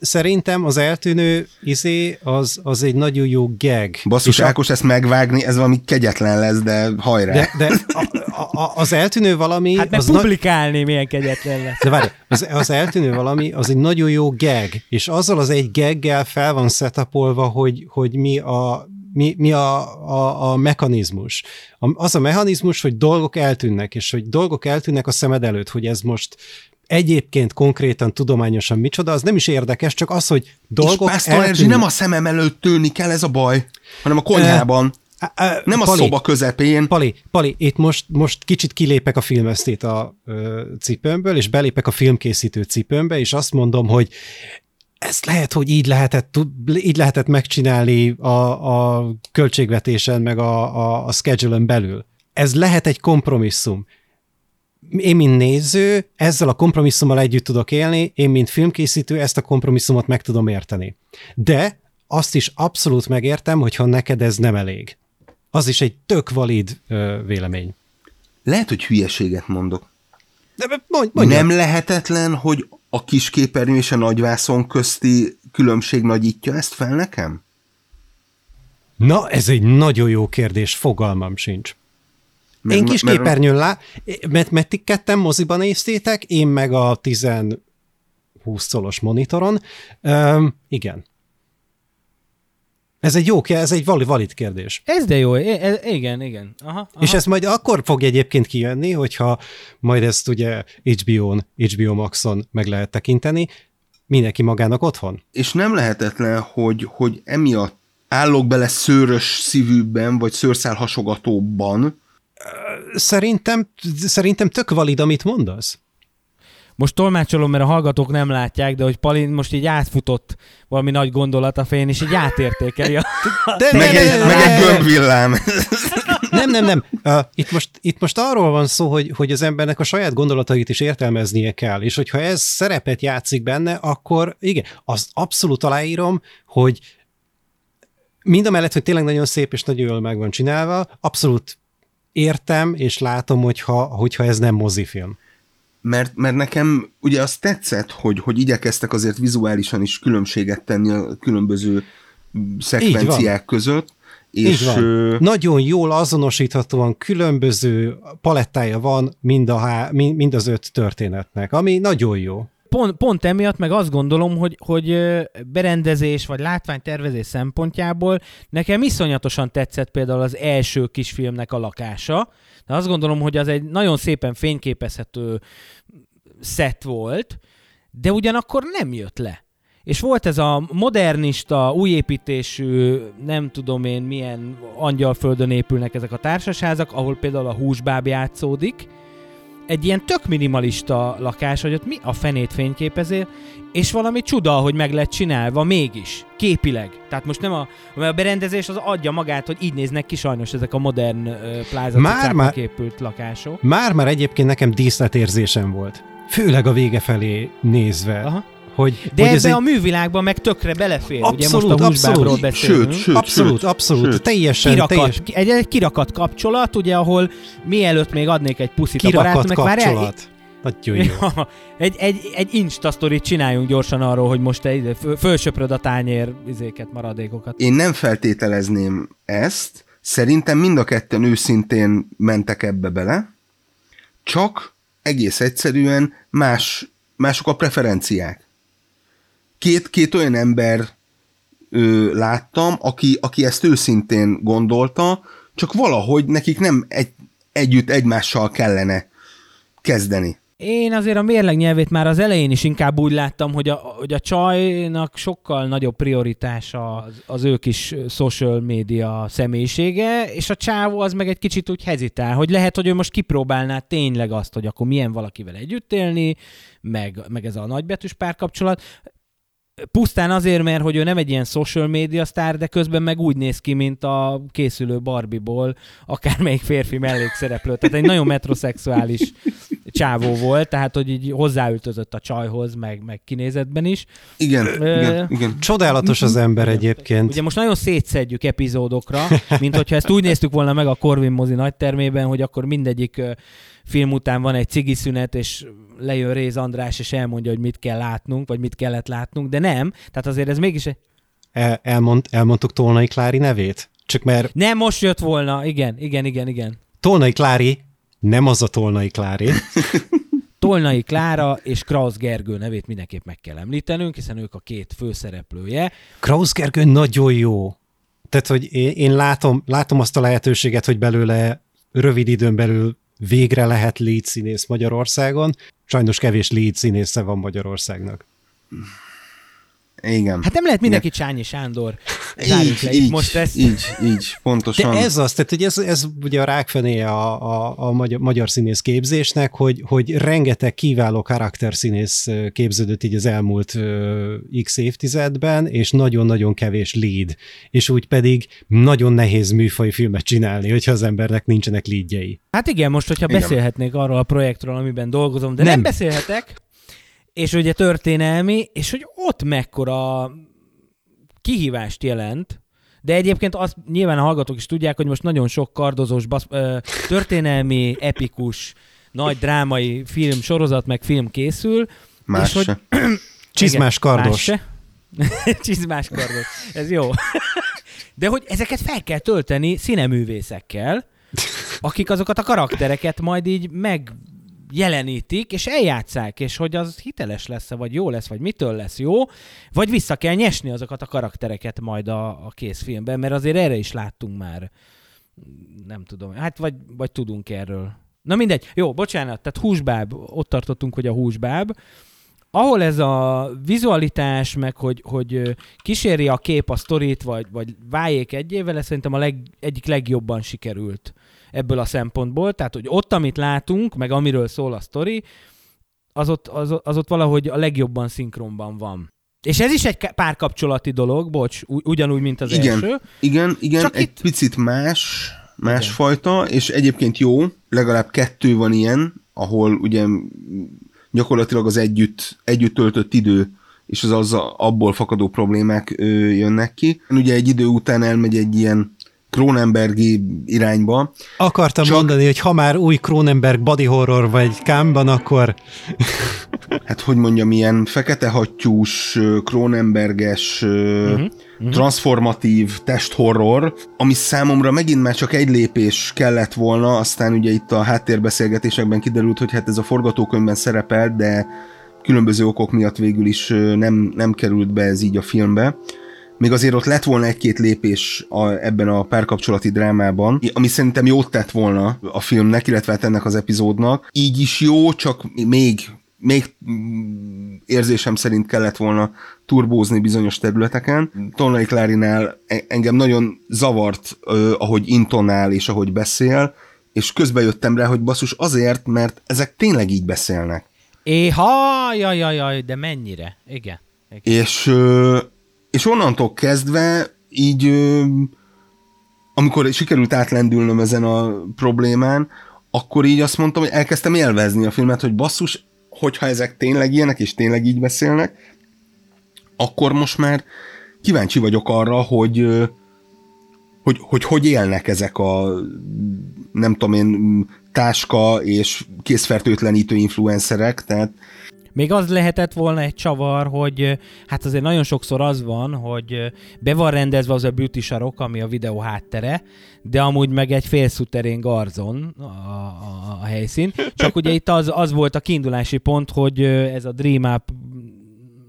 Szerintem az eltűnő izé az, az egy nagyon jó gag. Basszus És a- Ákos, ezt megvágni, ez valami kegyetlen lesz, de hajrá. De, de a, a, a, az eltűnő valami... Hát meg az na- publikálni milyen kegyetlen lesz. de várj, az, az eltűnő valami, az egy nagyon jó gag, és azzal az egy gaggel fel van setupolva, hogy, hogy mi a mi, mi a, a, a mechanizmus. A- Az a mechanizmus, hogy dolgok eltűnnek, és hogy dolgok eltűnnek a szemed előtt, hogy ez most egyébként konkrétan tudományosan micsoda, az nem is érdekes, csak az, hogy és dolgok Pásztor Erzsi nem a szemem előtt tűnik kell, ez a baj, hanem a konyhában. Á, á, Nem a Pali, szoba közepén. Pali, Pali, itt most, most kicsit kilépek a filmesztét a ö, cipőmből, és belépek a filmkészítő cipőmbe, és azt mondom, hogy ezt lehet, hogy így lehetett, így lehetett megcsinálni a, a költségvetésen, meg a, a, a schedule belül. Ez lehet egy kompromisszum. Én, mint néző, ezzel a kompromisszummal együtt tudok élni, én, mint filmkészítő, ezt a kompromisszumot meg tudom érteni. De azt is abszolút megértem, hogyha neked ez nem elég. Az is egy tök valid ö, vélemény. Lehet, hogy hülyeséget mondok. De mondj, mondja. Nem lehetetlen, hogy a kisképernyő és a nagyvászon közti különbség nagyítja ezt fel nekem? Na, ez egy nagyon jó kérdés, fogalmam sincs. Mert- én kis mert- képernyőn lá... Mert, mert ti ketten moziban néztétek, én meg a 10 20 szolos monitoron. Üm, igen. Ez egy jó, ez egy vali- valid kérdés. Ez de jó, e- e- igen, igen. Aha, aha. És ez majd akkor fog egyébként kijönni, hogyha majd ezt ugye HBO-n, HBO Maxon meg lehet tekinteni, mindenki magának otthon. És nem lehetetlen, hogy, hogy emiatt állok bele szőrös szívűbben, vagy szőrszál hasogatóban, Szerintem, szerintem tök valid, amit mondasz. Most tolmácsolom, mert a hallgatók nem látják, de hogy Palin most így átfutott valami nagy gondolat a fején, és így átértékeli a... De meg egy, meg egy gömbvillám. Nem, nem, nem. Uh, itt, most, itt most arról van szó, hogy, hogy az embernek a saját gondolatait is értelmeznie kell, és hogyha ez szerepet játszik benne, akkor igen, azt abszolút aláírom, hogy mind a mellett, hogy tényleg nagyon szép és nagyon jól meg van csinálva, abszolút értem és látom, hogyha, hogyha ez nem mozifilm. Mert, mert nekem ugye azt tetszett, hogy, hogy igyekeztek azért vizuálisan is különbséget tenni a különböző szekvenciák között. És Így van. ö, Nagyon jól azonosíthatóan különböző palettája van mind, a há, mind az öt történetnek, ami nagyon jó. Pont, pont emiatt meg azt gondolom, hogy, hogy berendezés vagy látványtervezés szempontjából nekem iszonyatosan tetszett például az első kisfilmnek a lakása, de azt gondolom, hogy az egy nagyon szépen fényképezhető szett volt, de ugyanakkor nem jött le. És volt ez a modernista, újépítésű, nem tudom én milyen angyalföldön épülnek ezek a társasházak, ahol például a húsbáb játszódik, egy ilyen tök minimalista lakás, hogy ott mi a fenét fényképezél, és valami csuda, hogy meg lett csinálva mégis, képileg. Tehát most nem a, mert a berendezés az adja magát, hogy így néznek ki sajnos ezek a modern uh, Már- már- plázat épült lakások. Már-már egyébként nekem díszletérzésem volt. Főleg a vége felé nézve. Aha. Hogy, De hogy ebbe ez egy... a művilágban meg tökre belefér. Ugye Abszolút, most a abszolút. beszélünk. Sőt, sőt, abszolút, sőt, abszolút. sőt. Teljesen, kirakat, teljes, egy, egy kirakat kapcsolat, ugye, ahol mielőtt még adnék egy puszit a kirakat barátnak, várjál, kapcsolat. Nagyon jó. egy, egy, egy insta csináljunk gyorsan arról, hogy most te föl- fölsöpröd a tányér izéket, maradékokat. én nem feltételezném ezt, szerintem mind a ketten őszintén mentek ebbe bele, csak egész egyszerűen más, mások a preferenciák. Két, két olyan ember ö, láttam, aki, aki ezt őszintén gondolta, csak valahogy nekik nem egy, együtt egymással kellene kezdeni. Én azért a mérleg nyelvét már az elején is inkább úgy láttam, hogy a, hogy a csajnak sokkal nagyobb prioritása az, az ő kis social média személyisége, és a csávó az meg egy kicsit úgy hezitál, hogy lehet, hogy ő most kipróbálná tényleg azt, hogy akkor milyen valakivel együtt élni, meg, meg ez a nagybetűs párkapcsolat. Pusztán azért, mert hogy ő nem egy ilyen social media sztár, de közben meg úgy néz ki, mint a készülő Barbie-ból akármelyik férfi mellékszereplő. Tehát egy nagyon metroszexuális csávó volt, tehát hogy így hozzáültözött a csajhoz, meg, meg kinézetben is. Igen, Ö, igen, igen. Csodálatos az ember egyébként. Ugye most nagyon szétszedjük epizódokra, mint hogyha ezt úgy néztük volna meg a Corvin mozi nagytermében, hogy akkor mindegyik film után van egy cigiszünet, és lejön Réz András, és elmondja, hogy mit kell látnunk, vagy mit kellett látnunk, de nem. Tehát azért ez mégis. El, elmond, elmondtuk Tolnai Klári nevét? Csak mert Nem most jött volna, igen, igen, igen, igen. Tolnai Klári nem az a Tolnai Klári. Tolnai Klára és Krausz Gergő nevét mindenképp meg kell említenünk, hiszen ők a két főszereplője. Krausz Gergő nagyon jó. Tehát, hogy én, én látom, látom azt a lehetőséget, hogy belőle rövid időn belül végre lehet lead színész Magyarországon. Sajnos kevés lead színésze van Magyarországnak. Igen. Hát nem lehet mindenki Csányi Sándor. Zárjuk le így, itt így, most ezt. így, így, De pontosan. ez az, tehát hogy ez, ez ugye a rákfené a, a, a magyar, magyar színész képzésnek, hogy, hogy rengeteg kiváló karakterszínész képződött így az elmúlt ö, x évtizedben, és nagyon-nagyon kevés lead. És úgy pedig nagyon nehéz műfaj filmet csinálni, hogyha az embernek nincsenek leadjei. Hát igen, most, hogyha Igen. beszélhetnék arról a projektről, amiben dolgozom, de nem Nem. beszélhetek, és ugye történelmi, és hogy ott mekkora kihívást jelent, de egyébként azt nyilván a hallgatók is tudják, hogy most nagyon sok kardozós, basz, ö, történelmi, epikus, nagy drámai film, sorozat, meg film készül. Más és hogy se. Csizmás Igen, kardos. Más se. Csizmás kardos. Ez jó. De hogy ezeket fel kell tölteni színeművészekkel, akik azokat a karaktereket majd így megjelenítik, és eljátszák, és hogy az hiteles lesz vagy jó lesz, vagy mitől lesz jó, vagy vissza kell nyesni azokat a karaktereket majd a, a készfilmben, mert azért erre is láttunk már, nem tudom, hát vagy, vagy tudunk erről. Na mindegy, jó, bocsánat, tehát húsbáb, ott tartottunk, hogy a húsbáb, ahol ez a vizualitás, meg hogy, hogy kíséri a kép a sztorit, vagy, vagy váljék egyével, ez szerintem a leg, egyik legjobban sikerült ebből a szempontból. Tehát, hogy ott, amit látunk, meg amiről szól a sztori, az ott, az, az ott valahogy a legjobban szinkronban van. És ez is egy párkapcsolati dolog, bocs, ugyanúgy, mint az Igen. első. Igen, igen, Csak egy itt- picit más, másfajta, és egyébként jó, legalább kettő van ilyen, ahol ugye gyakorlatilag az együtt, együtt töltött idő és az, az abból fakadó problémák ö, jönnek ki. Ugye egy idő után elmegy egy ilyen Cronenbergi irányba. Akartam Csak... mondani, hogy ha már új Cronenberg body horror vagy kámban, akkor... hát hogy mondjam, ilyen fekete hattyús, Cronenberges, uh-huh. transformatív testhorror, ami számomra megint már csak egy lépés kellett volna, aztán ugye itt a háttérbeszélgetésekben kiderült, hogy hát ez a forgatókönyvben szerepel, de különböző okok miatt végül is nem, nem került be ez így a filmbe még azért ott lett volna egy-két lépés a, ebben a párkapcsolati drámában, ami szerintem jót tett volna a filmnek, illetve hát ennek az epizódnak. Így is jó, csak még még érzésem szerint kellett volna turbózni bizonyos területeken. Tonai Klárinál e- engem nagyon zavart, ahogy intonál és ahogy beszél, és közben jöttem rá, hogy basszus azért, mert ezek tényleg így beszélnek. Éha, jaj, jaj, jaj, de mennyire? Igen. Igen. És és onnantól kezdve így, amikor sikerült átlendülnöm ezen a problémán, akkor így azt mondtam, hogy elkezdtem élvezni a filmet, hogy basszus, hogyha ezek tényleg ilyenek, és tényleg így beszélnek, akkor most már kíváncsi vagyok arra, hogy hogy, hogy hogy élnek ezek a nem tudom én táska és készfertőtlenítő influencerek, tehát még az lehetett volna egy csavar, hogy hát azért nagyon sokszor az van, hogy be van rendezve az a beauty sarok, ami a videó háttere, de amúgy meg egy félszuterén garzon a, a, a helyszín. Csak ugye itt az, az volt a kiindulási pont, hogy ez a Dream Up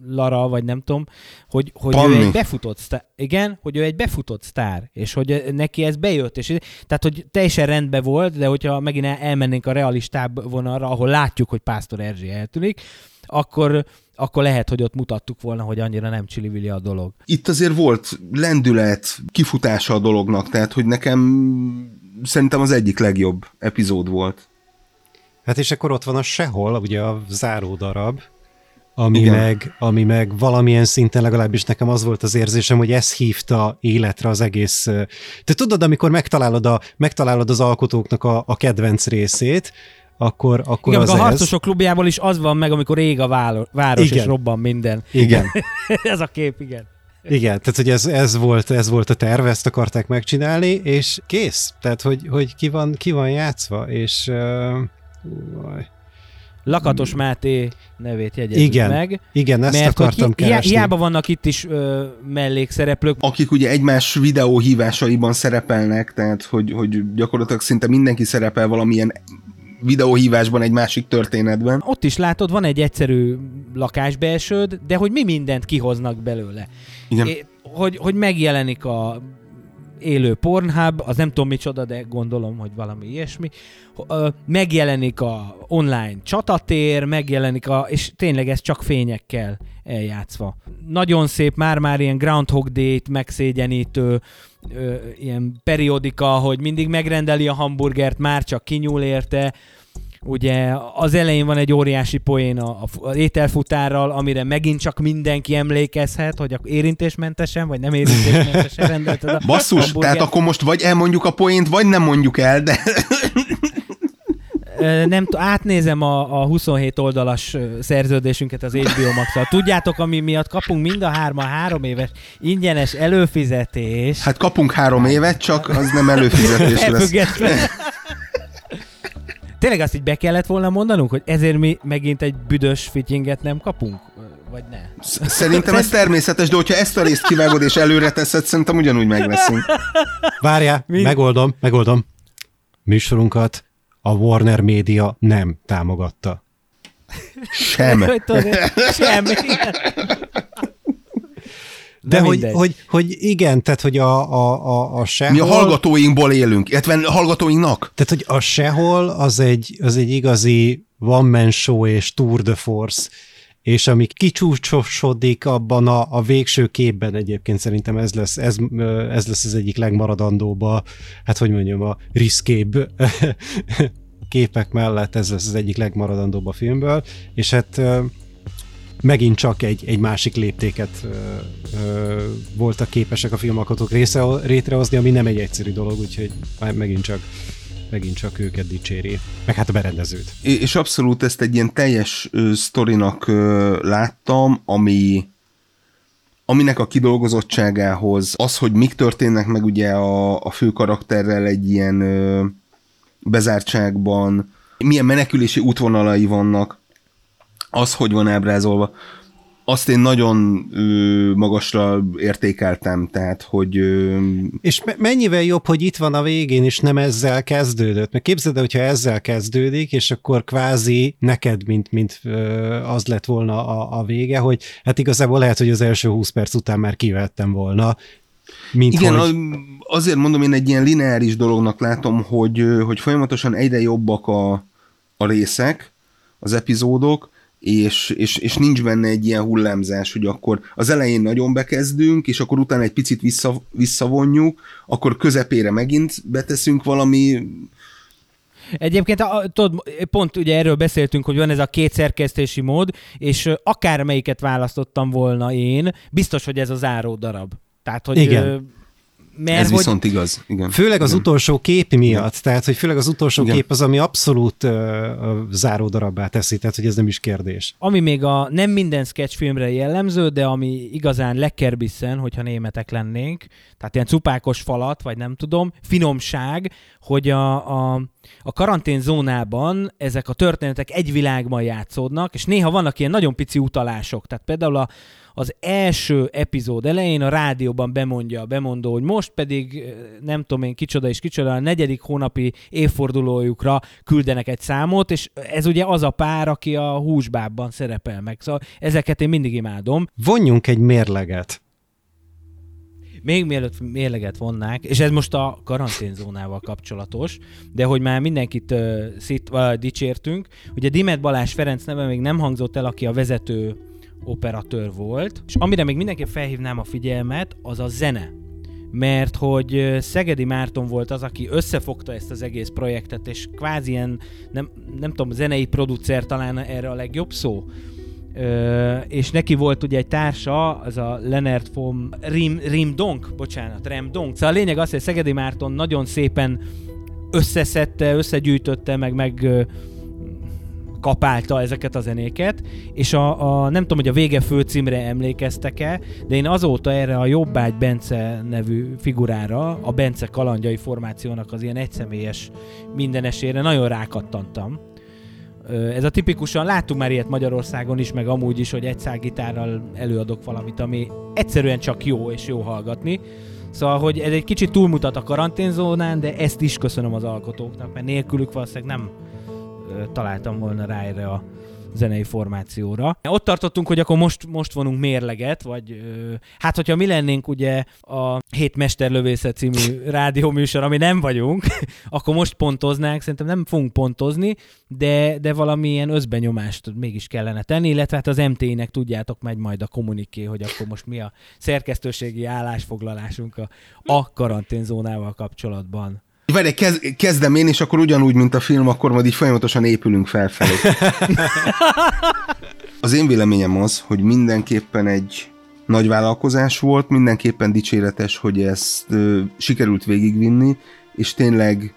Lara, vagy nem tudom, hogy, hogy ő egy befutott sztár, igen, hogy ő egy befutott sztár, és hogy neki ez bejött, és tehát, hogy teljesen rendben volt, de hogyha megint elmennénk a realistább vonalra, ahol látjuk, hogy Pásztor Erzsé eltűnik, akkor, akkor lehet, hogy ott mutattuk volna, hogy annyira nem csilivili a dolog. Itt azért volt lendület, kifutása a dolognak, tehát hogy nekem szerintem az egyik legjobb epizód volt. Hát és akkor ott van a Sehol, ugye a záró darab, ami meg, ami meg valamilyen szinten legalábbis nekem az volt az érzésem, hogy ez hívta életre az egész... Te tudod, amikor megtalálod, a, megtalálod az alkotóknak a, a kedvenc részét, akkor, akkor Igen, az a ez. harcosok klubjából is az van meg, amikor ég a város, igen. és robban minden. Igen. ez a kép, igen. Igen, tehát hogy ez, ez, volt, ez volt a terv, ezt akarták megcsinálni, és kész. Tehát, hogy, hogy ki, van, ki van játszva, és... Uh, Lakatos Máté nevét jegyezzük igen, meg. Igen, ezt mert akartam hi- keresni. Hiába vannak itt is ö, mellékszereplők. Akik ugye egymás videóhívásaiban szerepelnek, tehát hogy, hogy gyakorlatilag szinte mindenki szerepel valamilyen videóhívásban egy másik történetben. Ott is látod, van egy egyszerű lakásbelsőd, de hogy mi mindent kihoznak belőle. Igen. É, hogy, hogy megjelenik a élő Pornhub, az nem tudom micsoda, de gondolom, hogy valami ilyesmi. Megjelenik a online csatatér, megjelenik a, és tényleg ez csak fényekkel eljátszva. Nagyon szép, már-már ilyen Groundhog Day-t megszégyenítő, ilyen periodika, hogy mindig megrendeli a hamburgert, már csak kinyúl érte, Ugye az elején van egy óriási poén a, a ételfutárral, amire megint csak mindenki emlékezhet, hogy érintésmentesen, vagy nem érintésmentesen rendelted a Basszus, hamburger. tehát akkor most vagy elmondjuk a poént, vagy nem mondjuk el, de... nem átnézem a, a 27 oldalas szerződésünket az HBO max. Tudjátok, ami miatt kapunk mind a hárma három éves ingyenes előfizetés. Hát kapunk három évet, csak az nem előfizetés lesz. Tényleg azt így be kellett volna mondanunk, hogy ezért mi megint egy büdös fittinget nem kapunk? Vagy ne? Szerintem ez természetes, de hogyha ezt a részt kivágod és előre teszed, szerintem ugyanúgy megveszünk. Várjál, Mi? megoldom, megoldom. Műsorunkat a Warner Media nem támogatta. Sem. Sem. De, hogy, hogy, hogy igen, tehát hogy a, a, a, a sehol... Mi a hallgatóinkból élünk, illetve a hallgatóinknak. Tehát, hogy a sehol az egy, az egy igazi one man show és tour de force, és ami kicsúcsosodik abban a, a végső képben egyébként szerintem ez lesz, ez, ez lesz az egyik legmaradandóbb hát hogy mondjam, a riszkébb képek mellett ez lesz az egyik legmaradandóbb a filmből, és hát megint csak egy, egy másik léptéket ö, ö, voltak képesek a filmalkotók része, rétrehozni, ami nem egy egyszerű dolog, úgyhogy megint csak megint csak őket dicséri, meg hát a berendezőt. És abszolút ezt egy ilyen teljes ö, sztorinak láttam, ami aminek a kidolgozottságához, az, hogy mik történnek meg ugye a, a fő karakterrel egy ilyen ö, bezártságban, milyen menekülési útvonalai vannak, az, hogy van ábrázolva, azt én nagyon ö, magasra értékeltem, tehát, hogy... Ö... És me- mennyivel jobb, hogy itt van a végén, és nem ezzel kezdődött? Mert képzeld, hogyha ezzel kezdődik, és akkor kvázi neked, mint, mint ö, az lett volna a, a vége, hogy hát igazából lehet, hogy az első 20 perc után már kivettem volna, mint Igen, hogy... azért mondom, én egy ilyen lineáris dolognak látom, hogy, hogy folyamatosan egyre jobbak a, a részek, az epizódok, és, és, és nincs benne egy ilyen hullámzás, hogy akkor az elején nagyon bekezdünk, és akkor utána egy picit vissza, visszavonjuk, akkor közepére megint beteszünk valami Egyébként tudod, pont ugye erről beszéltünk, hogy van ez a két szerkesztési mód, és akármelyiket választottam volna én, biztos, hogy ez a záró darab. Tehát, hogy Igen. Mert Ez hogy... viszont igaz, igen. Főleg az igen. utolsó kép miatt, igen. tehát hogy főleg az utolsó igen. kép az, ami abszolút uh, záró darabbá teszi, tehát hogy ez nem is kérdés. Ami még a nem minden sketchfilmre jellemző, de ami igazán lekerbiszen, hogyha németek lennénk, tehát ilyen cupákos falat, vagy nem tudom, finomság, hogy a, a, a karanténzónában ezek a történetek egy világban játszódnak, és néha vannak ilyen nagyon pici utalások. Tehát például a, az első epizód elején a rádióban bemondja a bemondó, hogy most pedig nem tudom én kicsoda és kicsoda, a negyedik hónapi évfordulójukra küldenek egy számot, és ez ugye az a pár, aki a húsbábban szerepel meg. Szóval ezeket én mindig imádom. Vonjunk egy mérleget még mielőtt mérleget vonnák, és ez most a karanténzónával kapcsolatos, de hogy már mindenkit uh, szit, uh, dicsértünk, ugye Dimet Balázs Ferenc neve még nem hangzott el, aki a vezető operatőr volt, és amire még mindenképp felhívnám a figyelmet, az a zene. Mert hogy Szegedi Márton volt az, aki összefogta ezt az egész projektet, és kvázi ilyen, nem, nem tudom, zenei producer talán erre a legjobb szó, Ö, és neki volt ugye egy társa, az a Leonard von Rim, Rim Donk, bocsánat, Rem Donk. Szóval a lényeg az, hogy Szegedi Márton nagyon szépen összeszedte, összegyűjtötte, meg, meg kapálta ezeket a zenéket, és a, a nem tudom, hogy a vége főcímre emlékeztek-e, de én azóta erre a Jobbágy Bence nevű figurára, a Bence kalandjai formációnak az ilyen egyszemélyes mindenesére nagyon rákattantam. Ez a tipikusan, láttunk már ilyet Magyarországon is, meg amúgy is, hogy egy gitárral előadok valamit, ami egyszerűen csak jó és jó hallgatni. Szóval, hogy ez egy kicsit túlmutat a karanténzónán, de ezt is köszönöm az alkotóknak, mert nélkülük valószínűleg nem találtam volna rá erre a zenei formációra. Ott tartottunk, hogy akkor most, most vonunk mérleget, vagy hát hogyha mi lennénk ugye a Hét Mesterlövészet című rádióműsor, ami nem vagyunk, akkor most pontoznánk, szerintem nem fogunk pontozni, de, de valamilyen özbenyomást mégis kellene tenni, illetve hát az MT-nek tudjátok megy majd a kommuniké, hogy akkor most mi a szerkesztőségi állásfoglalásunk a, a karanténzónával kapcsolatban. Várj, kez, kezdem én, és akkor ugyanúgy, mint a film, akkor majd így folyamatosan épülünk felfelé. az én véleményem az, hogy mindenképpen egy nagy vállalkozás volt, mindenképpen dicséretes, hogy ezt ö, sikerült végigvinni, és tényleg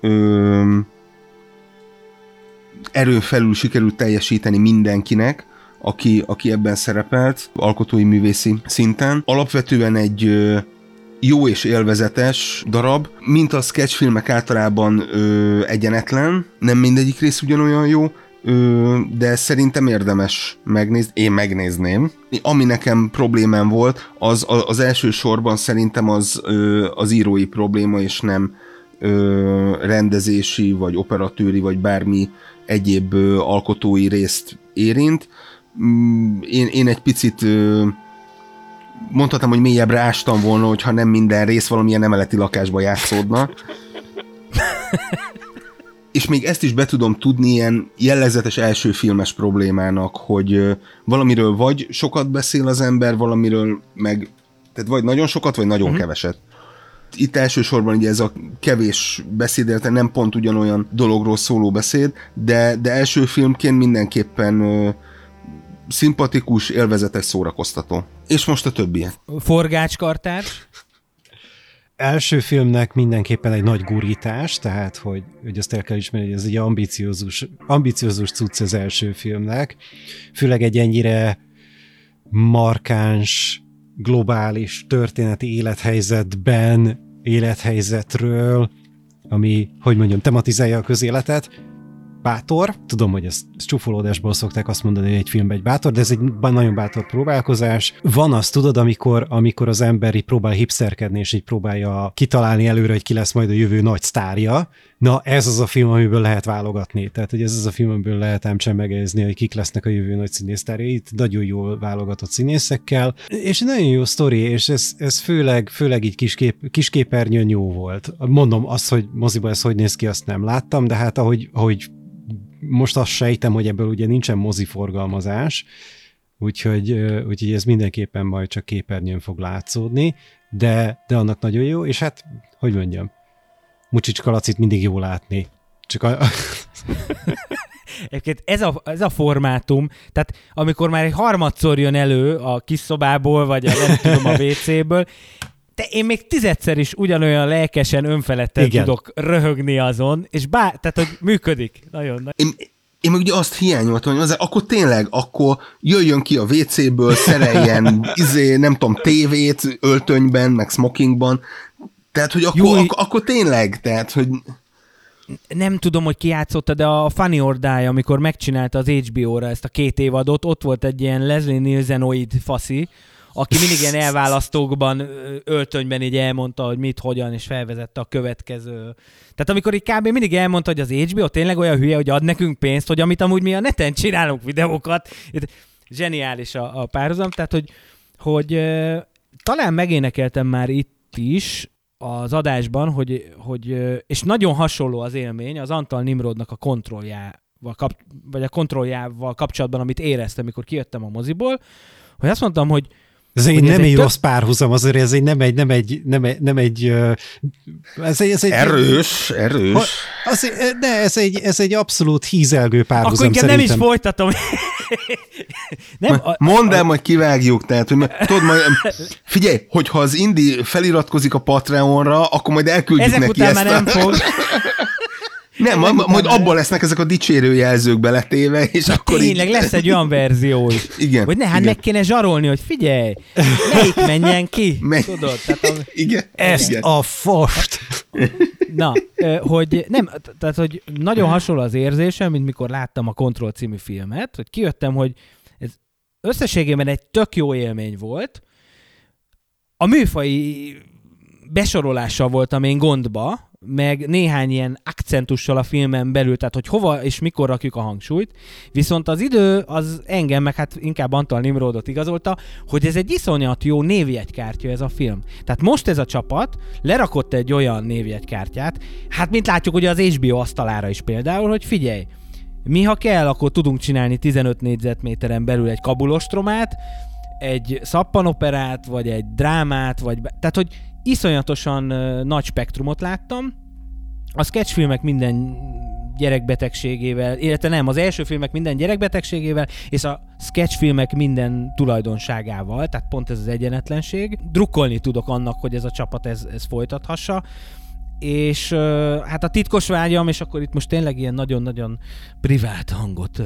ö, erőn felül sikerült teljesíteni mindenkinek, aki, aki ebben szerepelt, alkotói művészi szinten. Alapvetően egy ö, jó és élvezetes darab, mint a sketchfilmek általában ö, egyenetlen, nem mindegyik rész ugyanolyan jó, ö, de szerintem érdemes megnézni, én megnézném. Ami nekem problémám volt, az az első sorban szerintem az, ö, az írói probléma, és nem ö, rendezési, vagy operatőri, vagy bármi egyéb ö, alkotói részt érint. Mm, én, én egy picit ö, mondhatom, hogy mélyebbre ástam volna, hogyha nem minden rész valamilyen emeleti lakásba játszódna. És még ezt is be tudom tudni ilyen jellegzetes első filmes problémának, hogy valamiről vagy sokat beszél az ember, valamiről meg, tehát vagy nagyon sokat, vagy nagyon uh-huh. keveset. Itt elsősorban ugye ez a kevés beszéd, nem pont ugyanolyan dologról szóló beszéd, de, de első filmként mindenképpen szimpatikus, élvezetes, szórakoztató. És most a többiek. Forgácskartárs. első filmnek mindenképpen egy nagy gurítás, tehát hogy, hogy azt el kell ismerni, hogy ez egy ambiciózus, ambiciózus cucc az első filmnek, főleg egy ennyire markáns, globális történeti élethelyzetben, élethelyzetről, ami, hogy mondjam, tematizálja a közéletet, bátor. Tudom, hogy ezt, ezt csúfolódásból szokták azt mondani, hogy egy filmben egy bátor, de ez egy nagyon bátor próbálkozás. Van az, tudod, amikor, amikor az ember így próbál hipsterkedni, és így próbálja kitalálni előre, hogy ki lesz majd a jövő nagy sztárja. Na, ez az a film, amiből lehet válogatni. Tehát, hogy ez az a film, amiből lehet ám csemegézni, hogy kik lesznek a jövő nagy színésztárjai. Itt nagyon jól válogatott színészekkel. És nagyon jó sztori, és ez, ez főleg, főleg így kiskép, kisképernyőn jó volt. Mondom azt, hogy moziba ez hogy néz ki, azt nem láttam, de hát ahogy, ahogy most azt sejtem, hogy ebből ugye nincsen moziforgalmazás, úgyhogy, úgyhogy ez mindenképpen majd csak képernyőn fog látszódni, de, de annak nagyon jó, és hát, hogy mondjam, Mucsics Kalacit mindig jó látni. Csak a... Egyébként ez a, ez a formátum, tehát amikor már egy harmadszor jön elő a kis szobából, vagy a, nem tudom, a WC-ből, de én még tizedszer is ugyanolyan lelkesen, önfeledten Igen. tudok röhögni azon, és bár, tehát, hogy működik. Nagyon nagy. Én, én meg ugye azt hiányoltam, hogy az, akkor tényleg, akkor jöjjön ki a WC-ből, szereljen, izé, nem tudom, tévét öltönyben, meg smokingban, tehát, hogy akkor, ak- akkor tényleg, tehát, hogy... Nem tudom, hogy ki játszotta, de a Funny or Die, amikor megcsinálta az HBO-ra ezt a két évadot, ott volt egy ilyen Leslie Nielsenoid faszi, aki mindig ilyen elválasztókban, öltönyben így elmondta, hogy mit, hogyan, és felvezette a következő. Tehát amikor így kb. mindig elmondta, hogy az HBO tényleg olyan hülye, hogy ad nekünk pénzt, hogy amit amúgy mi a neten csinálunk videókat. Zseniális a, a párhuzam, tehát hogy, hogy talán megénekeltem már itt is, az adásban, hogy, hogy, és nagyon hasonló az élmény az Antal Nimrodnak a kontrolljával, kap, vagy a kontrolljával kapcsolatban, amit éreztem, amikor kijöttem a moziból, hogy azt mondtam, hogy ez egy nem egy rossz párhuzam, azért ez egy nem egy, nem egy, nem egy, nem egy ez egy, ez egy erős, erős. Az, de ez egy, ez egy abszolút hízelgő párhuzam Akkor inkább szerintem. nem is folytatom. nem, a, Mondd el, hogy kivágjuk, tehát, hogy tudod, majd, figyelj, hogyha az Indi feliratkozik a Patreonra, akkor majd elküldjük Ezek neki után ezt. már nem fog. Nem, ma, majd abban lesznek ezek a dicsérő jelzők beletéve, és Na, akkor Tényleg így... lesz egy olyan verzió is. Igen. Hogy ne, hát meg kéne zsarolni, hogy figyelj, melyik menjen ki, Men... tudod? Tehát a... Igen. Ezt Igen. a fost. Na, hogy nem, tehát hogy nagyon hasonló az érzésem, mint mikor láttam a Control című filmet, hogy kijöttem, hogy ez összességében egy tök jó élmény volt. A műfai besorolással voltam én gondba, meg néhány ilyen akcentussal a filmen belül, tehát hogy hova és mikor rakjuk a hangsúlyt, viszont az idő az engem, meg hát inkább Antal Nimrodot igazolta, hogy ez egy iszonyat jó névjegykártya ez a film. Tehát most ez a csapat lerakott egy olyan névjegykártyát, hát mint látjuk ugye az HBO asztalára is például, hogy figyelj, mi ha kell, akkor tudunk csinálni 15 négyzetméteren belül egy kabulostromát, egy szappanoperát, vagy egy drámát, vagy... Tehát, hogy iszonyatosan nagy spektrumot láttam. A sketchfilmek minden gyerekbetegségével, illetve nem, az első filmek minden gyerekbetegségével, és a sketchfilmek minden tulajdonságával, tehát pont ez az egyenetlenség. Drukkolni tudok annak, hogy ez a csapat ez, ez folytathassa és hát a titkos vágyam, és akkor itt most tényleg ilyen nagyon-nagyon privát hangot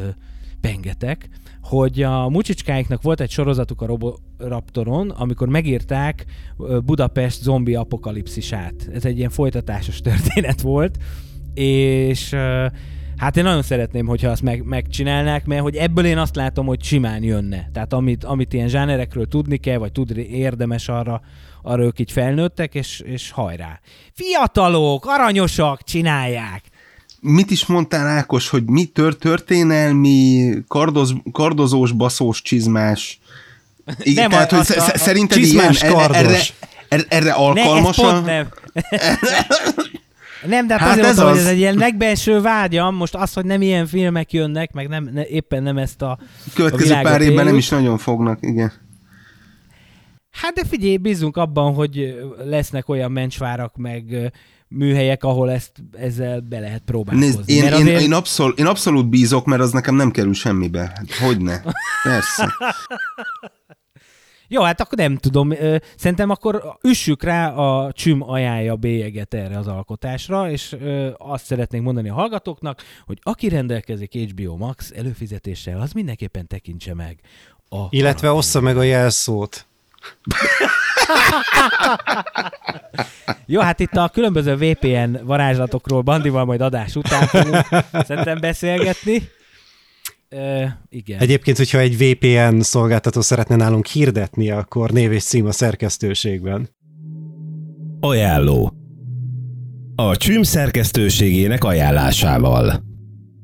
pengetek, hogy a mucsicskáiknak volt egy sorozatuk a Roboraptoron, amikor megírták Budapest zombi apokalipszisát. Ez egy ilyen folytatásos történet volt, és Hát én nagyon szeretném, hogyha azt meg, megcsinálnák, mert hogy ebből én azt látom, hogy simán jönne. Tehát amit, amit ilyen zsánerekről tudni kell, vagy tud érdemes arra, arra ők így felnőttek, és, és hajrá. Fiatalok, aranyosak, csinálják mit is mondtál Ákos, hogy mi tör, történelmi, kardoz, kardozós, baszós, csizmás? Igen, nem, tehát, a, hogy a, a, szerinted ilyen, kardos. erre, erre, erre alkalmas ne, nem. nem, de hát, hát azért ez mondtam, az... hogy ez egy ilyen legbelső vágyam, most az, hogy nem ilyen filmek jönnek, meg nem, ne, éppen nem ezt a Következő a pár évben éljük. nem is nagyon fognak, igen. Hát de figyelj, bízunk abban, hogy lesznek olyan mencsvárak, meg műhelyek, ahol ezt ezzel be lehet próbálkozni. Nézd, én, Mert én, azért- én, abszol, én abszolút bízok, mert az nekem nem kerül semmibe. Hát, Hogyne? Persze. Jó, hát akkor nem tudom. Szerintem akkor üssük rá a csüm ajánlja bélyeget erre az alkotásra, és azt szeretnénk mondani a hallgatóknak, hogy aki rendelkezik HBO Max előfizetéssel, az mindenképpen tekintse meg. A Illetve ossza meg a jelszót. Jó, hát itt a különböző VPN varázslatokról Bandival majd adás után fogunk szerintem beszélgetni. Ö, igen. Egyébként, hogyha egy VPN szolgáltató szeretne nálunk hirdetni, akkor név és cím a szerkesztőségben. Ajánló. A csüm szerkesztőségének ajánlásával.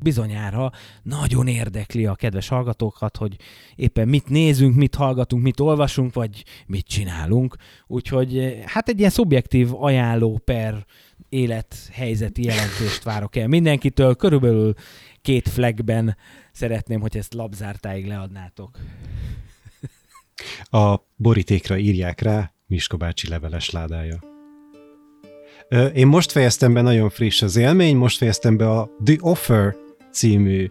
Bizonyára nagyon érdekli a kedves hallgatókat, hogy éppen mit nézünk, mit hallgatunk, mit olvasunk, vagy mit csinálunk. Úgyhogy eh, hát egy ilyen szubjektív ajánló per élethelyzeti jelentést várok el mindenkitől. Körülbelül két flagben szeretném, hogy ezt labzártáig leadnátok. A borítékra írják rá Miska bácsi leveles ládája. Én most fejeztem be, nagyon friss az élmény, most fejeztem be a The Offer című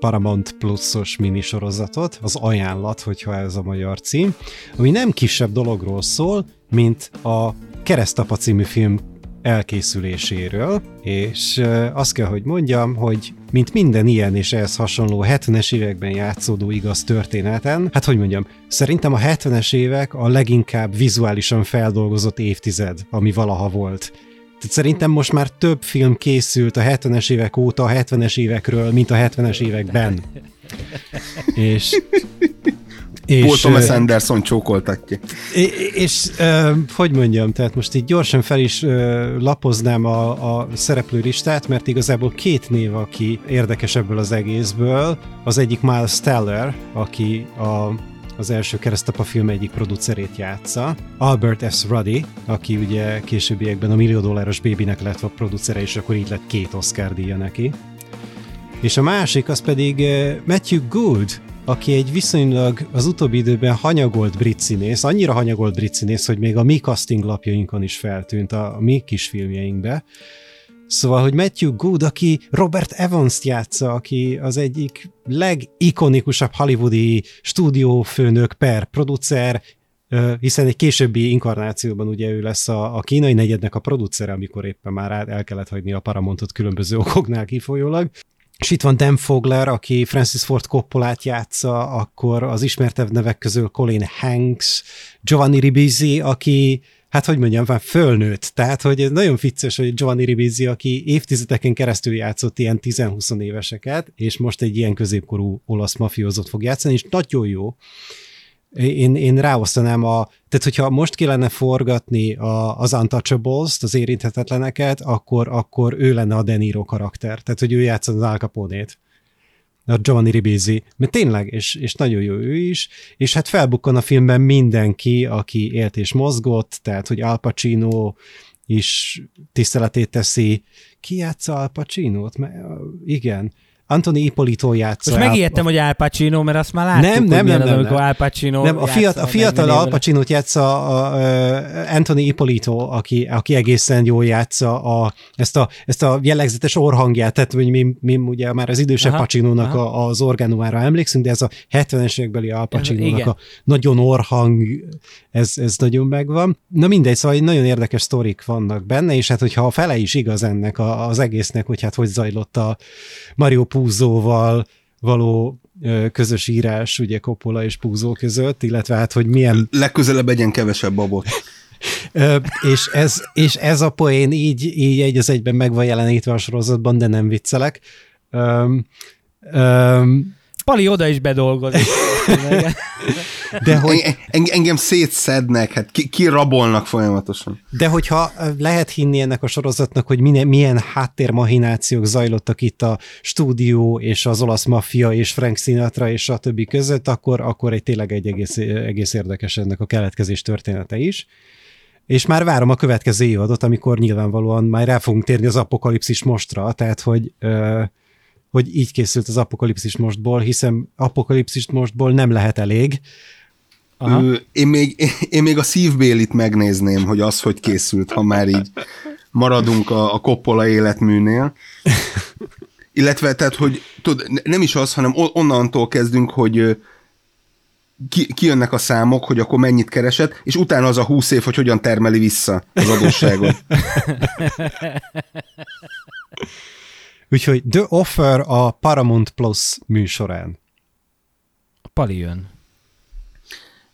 Paramount Plus-os minisorozatot, az ajánlat, hogyha ez a magyar cím, ami nem kisebb dologról szól, mint a Keresztapa című film elkészüléséről, és azt kell, hogy mondjam, hogy mint minden ilyen és ehhez hasonló 70-es években játszódó igaz történeten, hát hogy mondjam, szerintem a 70-es évek a leginkább vizuálisan feldolgozott évtized, ami valaha volt. Tehát szerintem most már több film készült a 70-es évek óta a 70-es évekről, mint a 70-es években. És, és Paul Thomas Anderson csókoltatja. és, és hogy mondjam, tehát most így gyorsan fel is lapoznám a, a szereplőlistát, mert igazából két név, aki érdekes ebből az egészből. Az egyik Miles Teller, aki a az első keresztapa film egyik producerét játsza. Albert S. Ruddy, aki ugye későbbiekben a millió dolláros bébinek lett a producere, és akkor így lett két Oscar díja neki. És a másik az pedig eh, Matthew Good, aki egy viszonylag az utóbbi időben hanyagolt brit színész, annyira hanyagolt brit színész, hogy még a mi casting lapjainkon is feltűnt a, a mi kis filmjeinkbe. Szóval, hogy Matthew Good, aki Robert Evans-t játsza, aki az egyik legikonikusabb hollywoodi stúdiófőnök per producer, hiszen egy későbbi inkarnációban ugye ő lesz a, a kínai negyednek a producere, amikor éppen már el kellett hagyni a Paramountot különböző okoknál kifolyólag. És itt van Dan Fogler, aki Francis Ford Coppolát játsza, akkor az ismertebb nevek közül Colin Hanks, Giovanni Ribisi, aki hát hogy mondjam, már fölnőtt. Tehát, hogy ez nagyon vicces, hogy Giovanni Ribisi, aki évtizedeken keresztül játszott ilyen 10-20 éveseket, és most egy ilyen középkorú olasz mafiózót fog játszani, és nagyon jó. Én, én ráosztanám a, tehát hogyha most kellene forgatni a, az Untouchables-t, az érinthetetleneket, akkor, akkor ő lenne a De Niro karakter. Tehát, hogy ő játsza az Al Capone-t a Giovanni Ribisi, mert tényleg, és, és nagyon jó ő is, és hát felbukkan a filmben mindenki, aki élt és mozgott, tehát, hogy Al Pacino is tiszteletét teszi. Ki játsza Al Pacino-t? Mert, igen. Anthony Ippolito játsza. Most Al- megijedtem, hogy Al Pacino, mert azt már láttuk, Nem, nem, nem, az, nem, amikor nem. Al Pacino nem, a, fiat, játsza a fiatal 40 Al évvel. Pacino-t játsza a, a, Anthony Ippolito, aki, aki egészen jól játsza a, ezt, a, ezt a jellegzetes orhangját, tehát hogy mi, mi ugye már az idősebb Aha, Pacino-nak aha. a, az organumára emlékszünk, de ez a 70-es évekbeli Al Pacino-nak igen. a nagyon orhang, ez, ez nagyon megvan. Na mindegy, szóval nagyon érdekes sztorik vannak benne, és hát hogyha a fele is igaz ennek a, az egésznek, hogy hát hogy zajlott a Mario Púzóval való közös írás, ugye Coppola és Púzó között, illetve hát, hogy milyen Legközelebb egyen kevesebb babot. És, ez, és ez a poén így, így egy az egyben meg van jelenítve a sorozatban, de nem viccelek. Öm, öm, Pali oda is bedolgozik. de, hogy, En, en, engem szétszednek, hát ki, kirabolnak folyamatosan. de hogyha lehet hinni ennek a sorozatnak, hogy milyen, milyen háttérmahinációk zajlottak itt a stúdió és az olasz maffia és Frank Sinatra és a többi között, akkor, akkor egy tényleg egy egész, egész érdekes ennek a keletkezés története is. És már várom a következő évadot, amikor nyilvánvalóan már rá fogunk térni az apokalipszis mostra, tehát hogy, ö, hogy így készült az apokalipszis mostból, hiszen apokalipszis mostból nem lehet elég. Aha. Ő, én, még, én még a szívbélit megnézném, hogy az hogy készült, ha már így maradunk a, a Coppola életműnél. Illetve, tehát, hogy ne- nem is az, hanem onnantól kezdünk, hogy ki, kijönnek a számok, hogy akkor mennyit keresett, és utána az a 20 év, hogy hogyan termeli vissza az adósságot. Úgyhogy The Offer a Paramount Plus műsorán. Pali jön.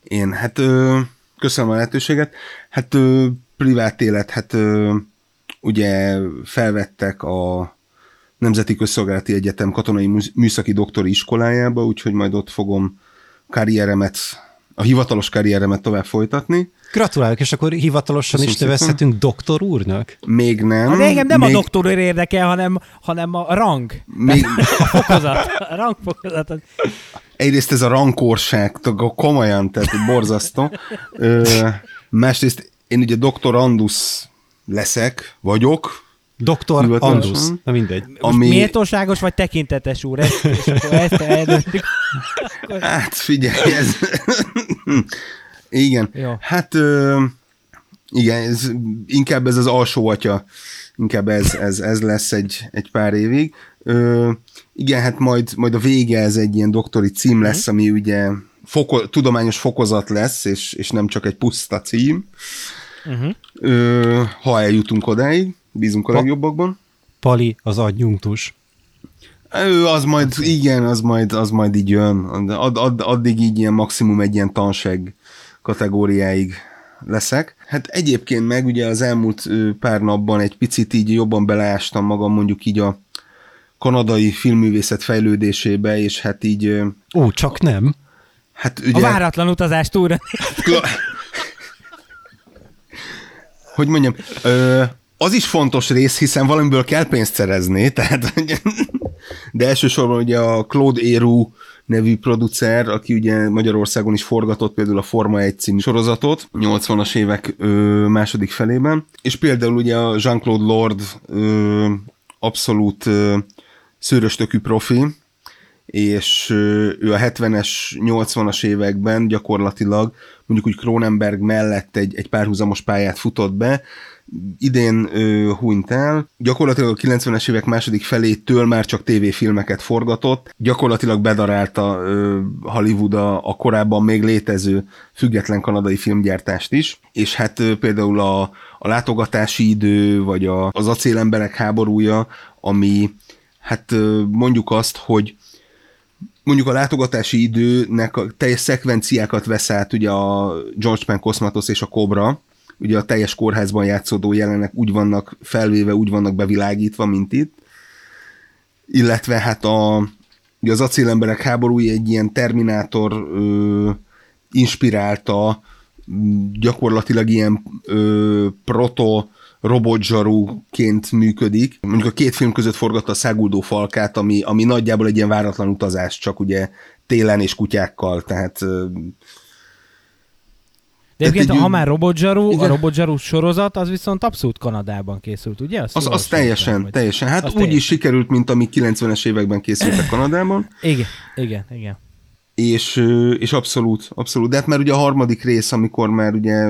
Én, hát ö, köszönöm a lehetőséget. Hát ö, privát élet, hát ö, ugye felvettek a Nemzeti Közszolgálati Egyetem katonai mű- műszaki doktori iskolájába, úgyhogy majd ott fogom karrieremet, a hivatalos karrieremet tovább folytatni. Gratulálok, és akkor hivatalosan is Köszönöm szépen. nevezhetünk doktor úrnak? Még nem. De engem nem még, a doktor érdekel, hanem, hanem a rang. Még, A fokozat. A rangfokozat. egyrészt ez a rankorság, tök- komolyan, tehát borzasztó. Ö, másrészt én ugye doktorandus leszek, vagyok, Doktor? Andus. Na mindegy. Ami... méltóságos vagy tekintetes úr? Ezt, és akkor ezt eldöntjük. Hát figyelj, ez... igen. Jó. Hát ö, igen, ez, inkább ez az alsó atya, inkább ez, ez, ez lesz egy, egy pár évig. Ö, igen, hát majd, majd a vége ez egy ilyen doktori cím lesz, ami ugye foko, tudományos fokozat lesz, és, és nem csak egy puszta cím. Uh-huh. Ö, ha eljutunk odáig, bízunk a Pa- legjobbakban. Pali az adjunktus. Ő az majd, igen, az majd, az majd így jön. Ad, ad, addig így ilyen maximum egy ilyen tanság kategóriáig leszek. Hát egyébként meg ugye az elmúlt pár napban egy picit így jobban beleástam magam mondjuk így a kanadai filmművészet fejlődésébe, és hát így, Ó, csak nem. hát A ugye... váratlan utazás túra. Hogy mondjam, az is fontos rész, hiszen valamiből kell pénzt szerezni, tehát, de elsősorban ugye a Claude Eru nevű producer, aki ugye Magyarországon is forgatott például a Forma 1 című sorozatot 80-as évek ö, második felében, és például ugye a Jean-Claude Lord ö, abszolút ö, szőröstökű profi, és ő a 70-es, 80-as években gyakorlatilag mondjuk úgy Cronenberg mellett egy, egy párhuzamos pályát futott be, idén ö, hunyt el, gyakorlatilag a 90-es évek második felétől már csak tévéfilmeket forgatott, gyakorlatilag bedarálta ö, Hollywood a, a korábban még létező független kanadai filmgyártást is, és hát ö, például a, a látogatási idő, vagy a, az acélemberek háborúja, ami hát ö, mondjuk azt, hogy mondjuk a látogatási időnek a teljes szekvenciákat vesz át ugye a George Penn Cosmatos és a Cobra, ugye a teljes kórházban játszódó jelenek úgy vannak felvéve, úgy vannak bevilágítva, mint itt. Illetve hát a, ugye az acélemberek háborúja egy ilyen Terminátor ö, inspirálta, gyakorlatilag ilyen ö, proto robotzsarúként működik. Mondjuk a két film között forgatta a Száguldó falkát, ami, ami nagyjából egy ilyen váratlan utazás, csak ugye télen és kutyákkal, tehát De egyébként, egy- ha már robotzsaru, a Igen. robotzsaru sorozat, az viszont abszolút Kanadában készült, ugye? Az, az sejtem, teljesen, hogy- teljesen. Hát az úgy teljesen. is sikerült, mint ami 90-es években készültek Kanadában, Igen, igen, igen. és, és abszolút, abszolút. De hát már ugye a harmadik rész, amikor már ugye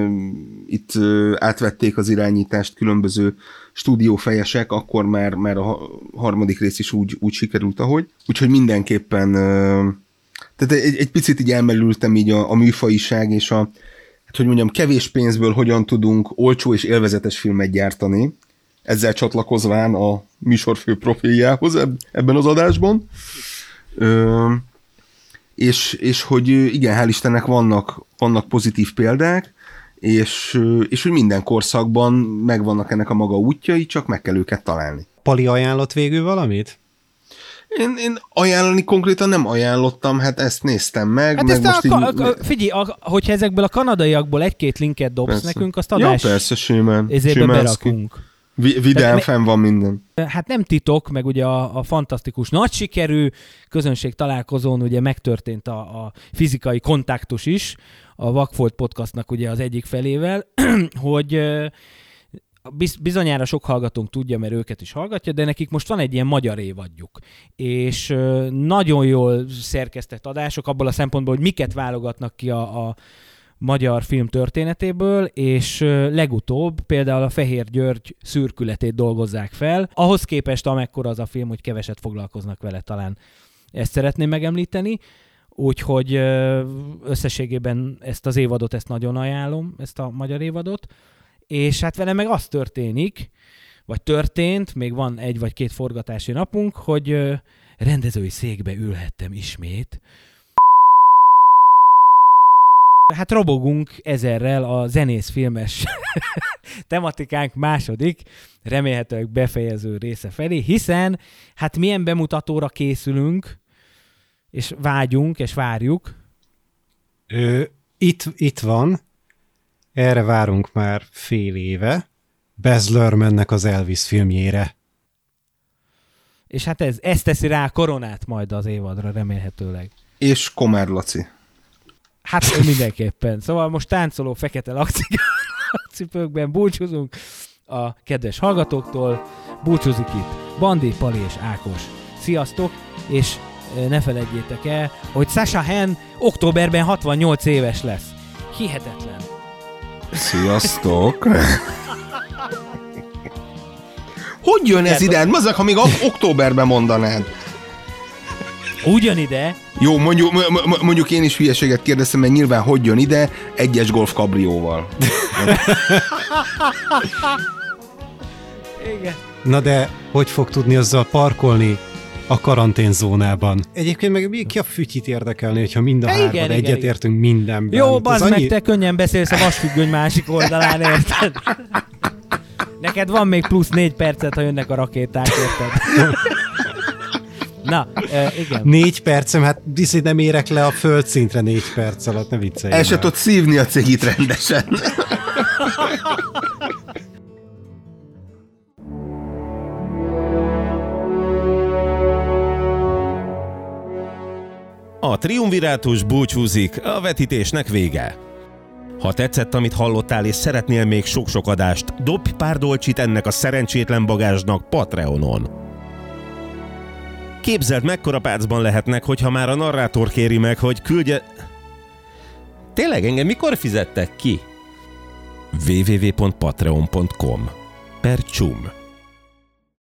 itt ö, átvették az irányítást különböző stúdiófejesek, akkor már, már a ha- harmadik rész is úgy, úgy sikerült, ahogy. Úgyhogy mindenképpen tehát egy, egy picit így elmerültem így a, a műfajiság és a, hogy mondjam, kevés pénzből hogyan tudunk olcsó és élvezetes filmet gyártani, ezzel csatlakozván a műsorfő profiljához eb- ebben az adásban. Ö, és, és hogy igen, hál' Istennek vannak, vannak pozitív példák, és, és hogy minden korszakban megvannak ennek a maga útjai, csak meg kell őket találni. Pali ajánlott végül valamit? Én, én ajánlani konkrétan nem ajánlottam, hát ezt néztem meg. Hát meg ezt a, most így, a, a, figyelj, a, hogyha ezekből a kanadaiakból egy-két linket dobsz Persze. nekünk, azt ja, adás persze, simán. Simánszki. berakunk. Vi- fenn van minden. Hát nem titok, meg ugye a, a fantasztikus nagy sikerű közönség találkozón ugye megtörtént a, a fizikai kontaktus is, a Vakfolt podcastnak ugye az egyik felével, hogy bizonyára sok hallgatónk tudja, mert őket is hallgatja, de nekik most van egy ilyen magyar évadjuk. És nagyon jól szerkesztett adások abból a szempontból, hogy miket válogatnak ki a, a magyar film történetéből, és legutóbb például a Fehér György szürkületét dolgozzák fel. Ahhoz képest, amekkora az a film, hogy keveset foglalkoznak vele talán. Ezt szeretném megemlíteni. Úgyhogy összességében ezt az évadot, ezt nagyon ajánlom, ezt a magyar évadot. És hát vele meg az történik, vagy történt, még van egy vagy két forgatási napunk, hogy rendezői székbe ülhettem ismét. Hát robogunk ezerrel a zenész filmes tematikánk második, remélhetőleg befejező része felé, hiszen hát milyen bemutatóra készülünk, és vágyunk, és várjuk. Ö, itt, itt van, erre várunk már fél éve, Baz Luhrmannnek az Elvis filmjére. És hát ez, ez teszi rá a koronát majd az évadra remélhetőleg. És Komár Laci. Hát mindenképpen. Szóval most táncoló fekete lakcipőkben búcsúzunk a kedves hallgatóktól. Búcsúzik itt Bandi, Pali és Ákos. Sziasztok, és ne felejtjétek el, hogy Sasha Hen októberben 68 éves lesz. Hihetetlen. Sziasztok! Hogy jön ez ide? Mazak, ha még ok- októberben mondanád. Ugyanide, Jó, mondjuk, mondjuk én is hülyeséget kérdeztem, mert nyilván hogy jön ide egyes golf kabrióval. igen. Na de hogy fog tudni azzal parkolni a karanténzónában? Egyébként meg mi ki a fütyit érdekelni, hogyha mind a Igen, hárman igen, egyetértünk mindenben. Jó, bazd meg, te könnyen beszélsz a vasfüggöny másik oldalán, érted? Neked van még plusz négy percet, ha jönnek a rakéták, érted? Na, e, igen. Négy percem, hát viszi nem érek le a földszintre négy perc alatt, ne viccelj El se tudod szívni a cégit rendesen. A triumvirátus búcsúzik, a vetítésnek vége. Ha tetszett, amit hallottál, és szeretnél még sok-sok adást, dobj pár dolcsit ennek a szerencsétlen bagázsnak Patreonon. Képzeld, mekkora pácban lehetnek, hogyha már a narrátor kéri meg, hogy küldje... Tényleg engem mikor fizettek ki? www.patreon.com Per csum.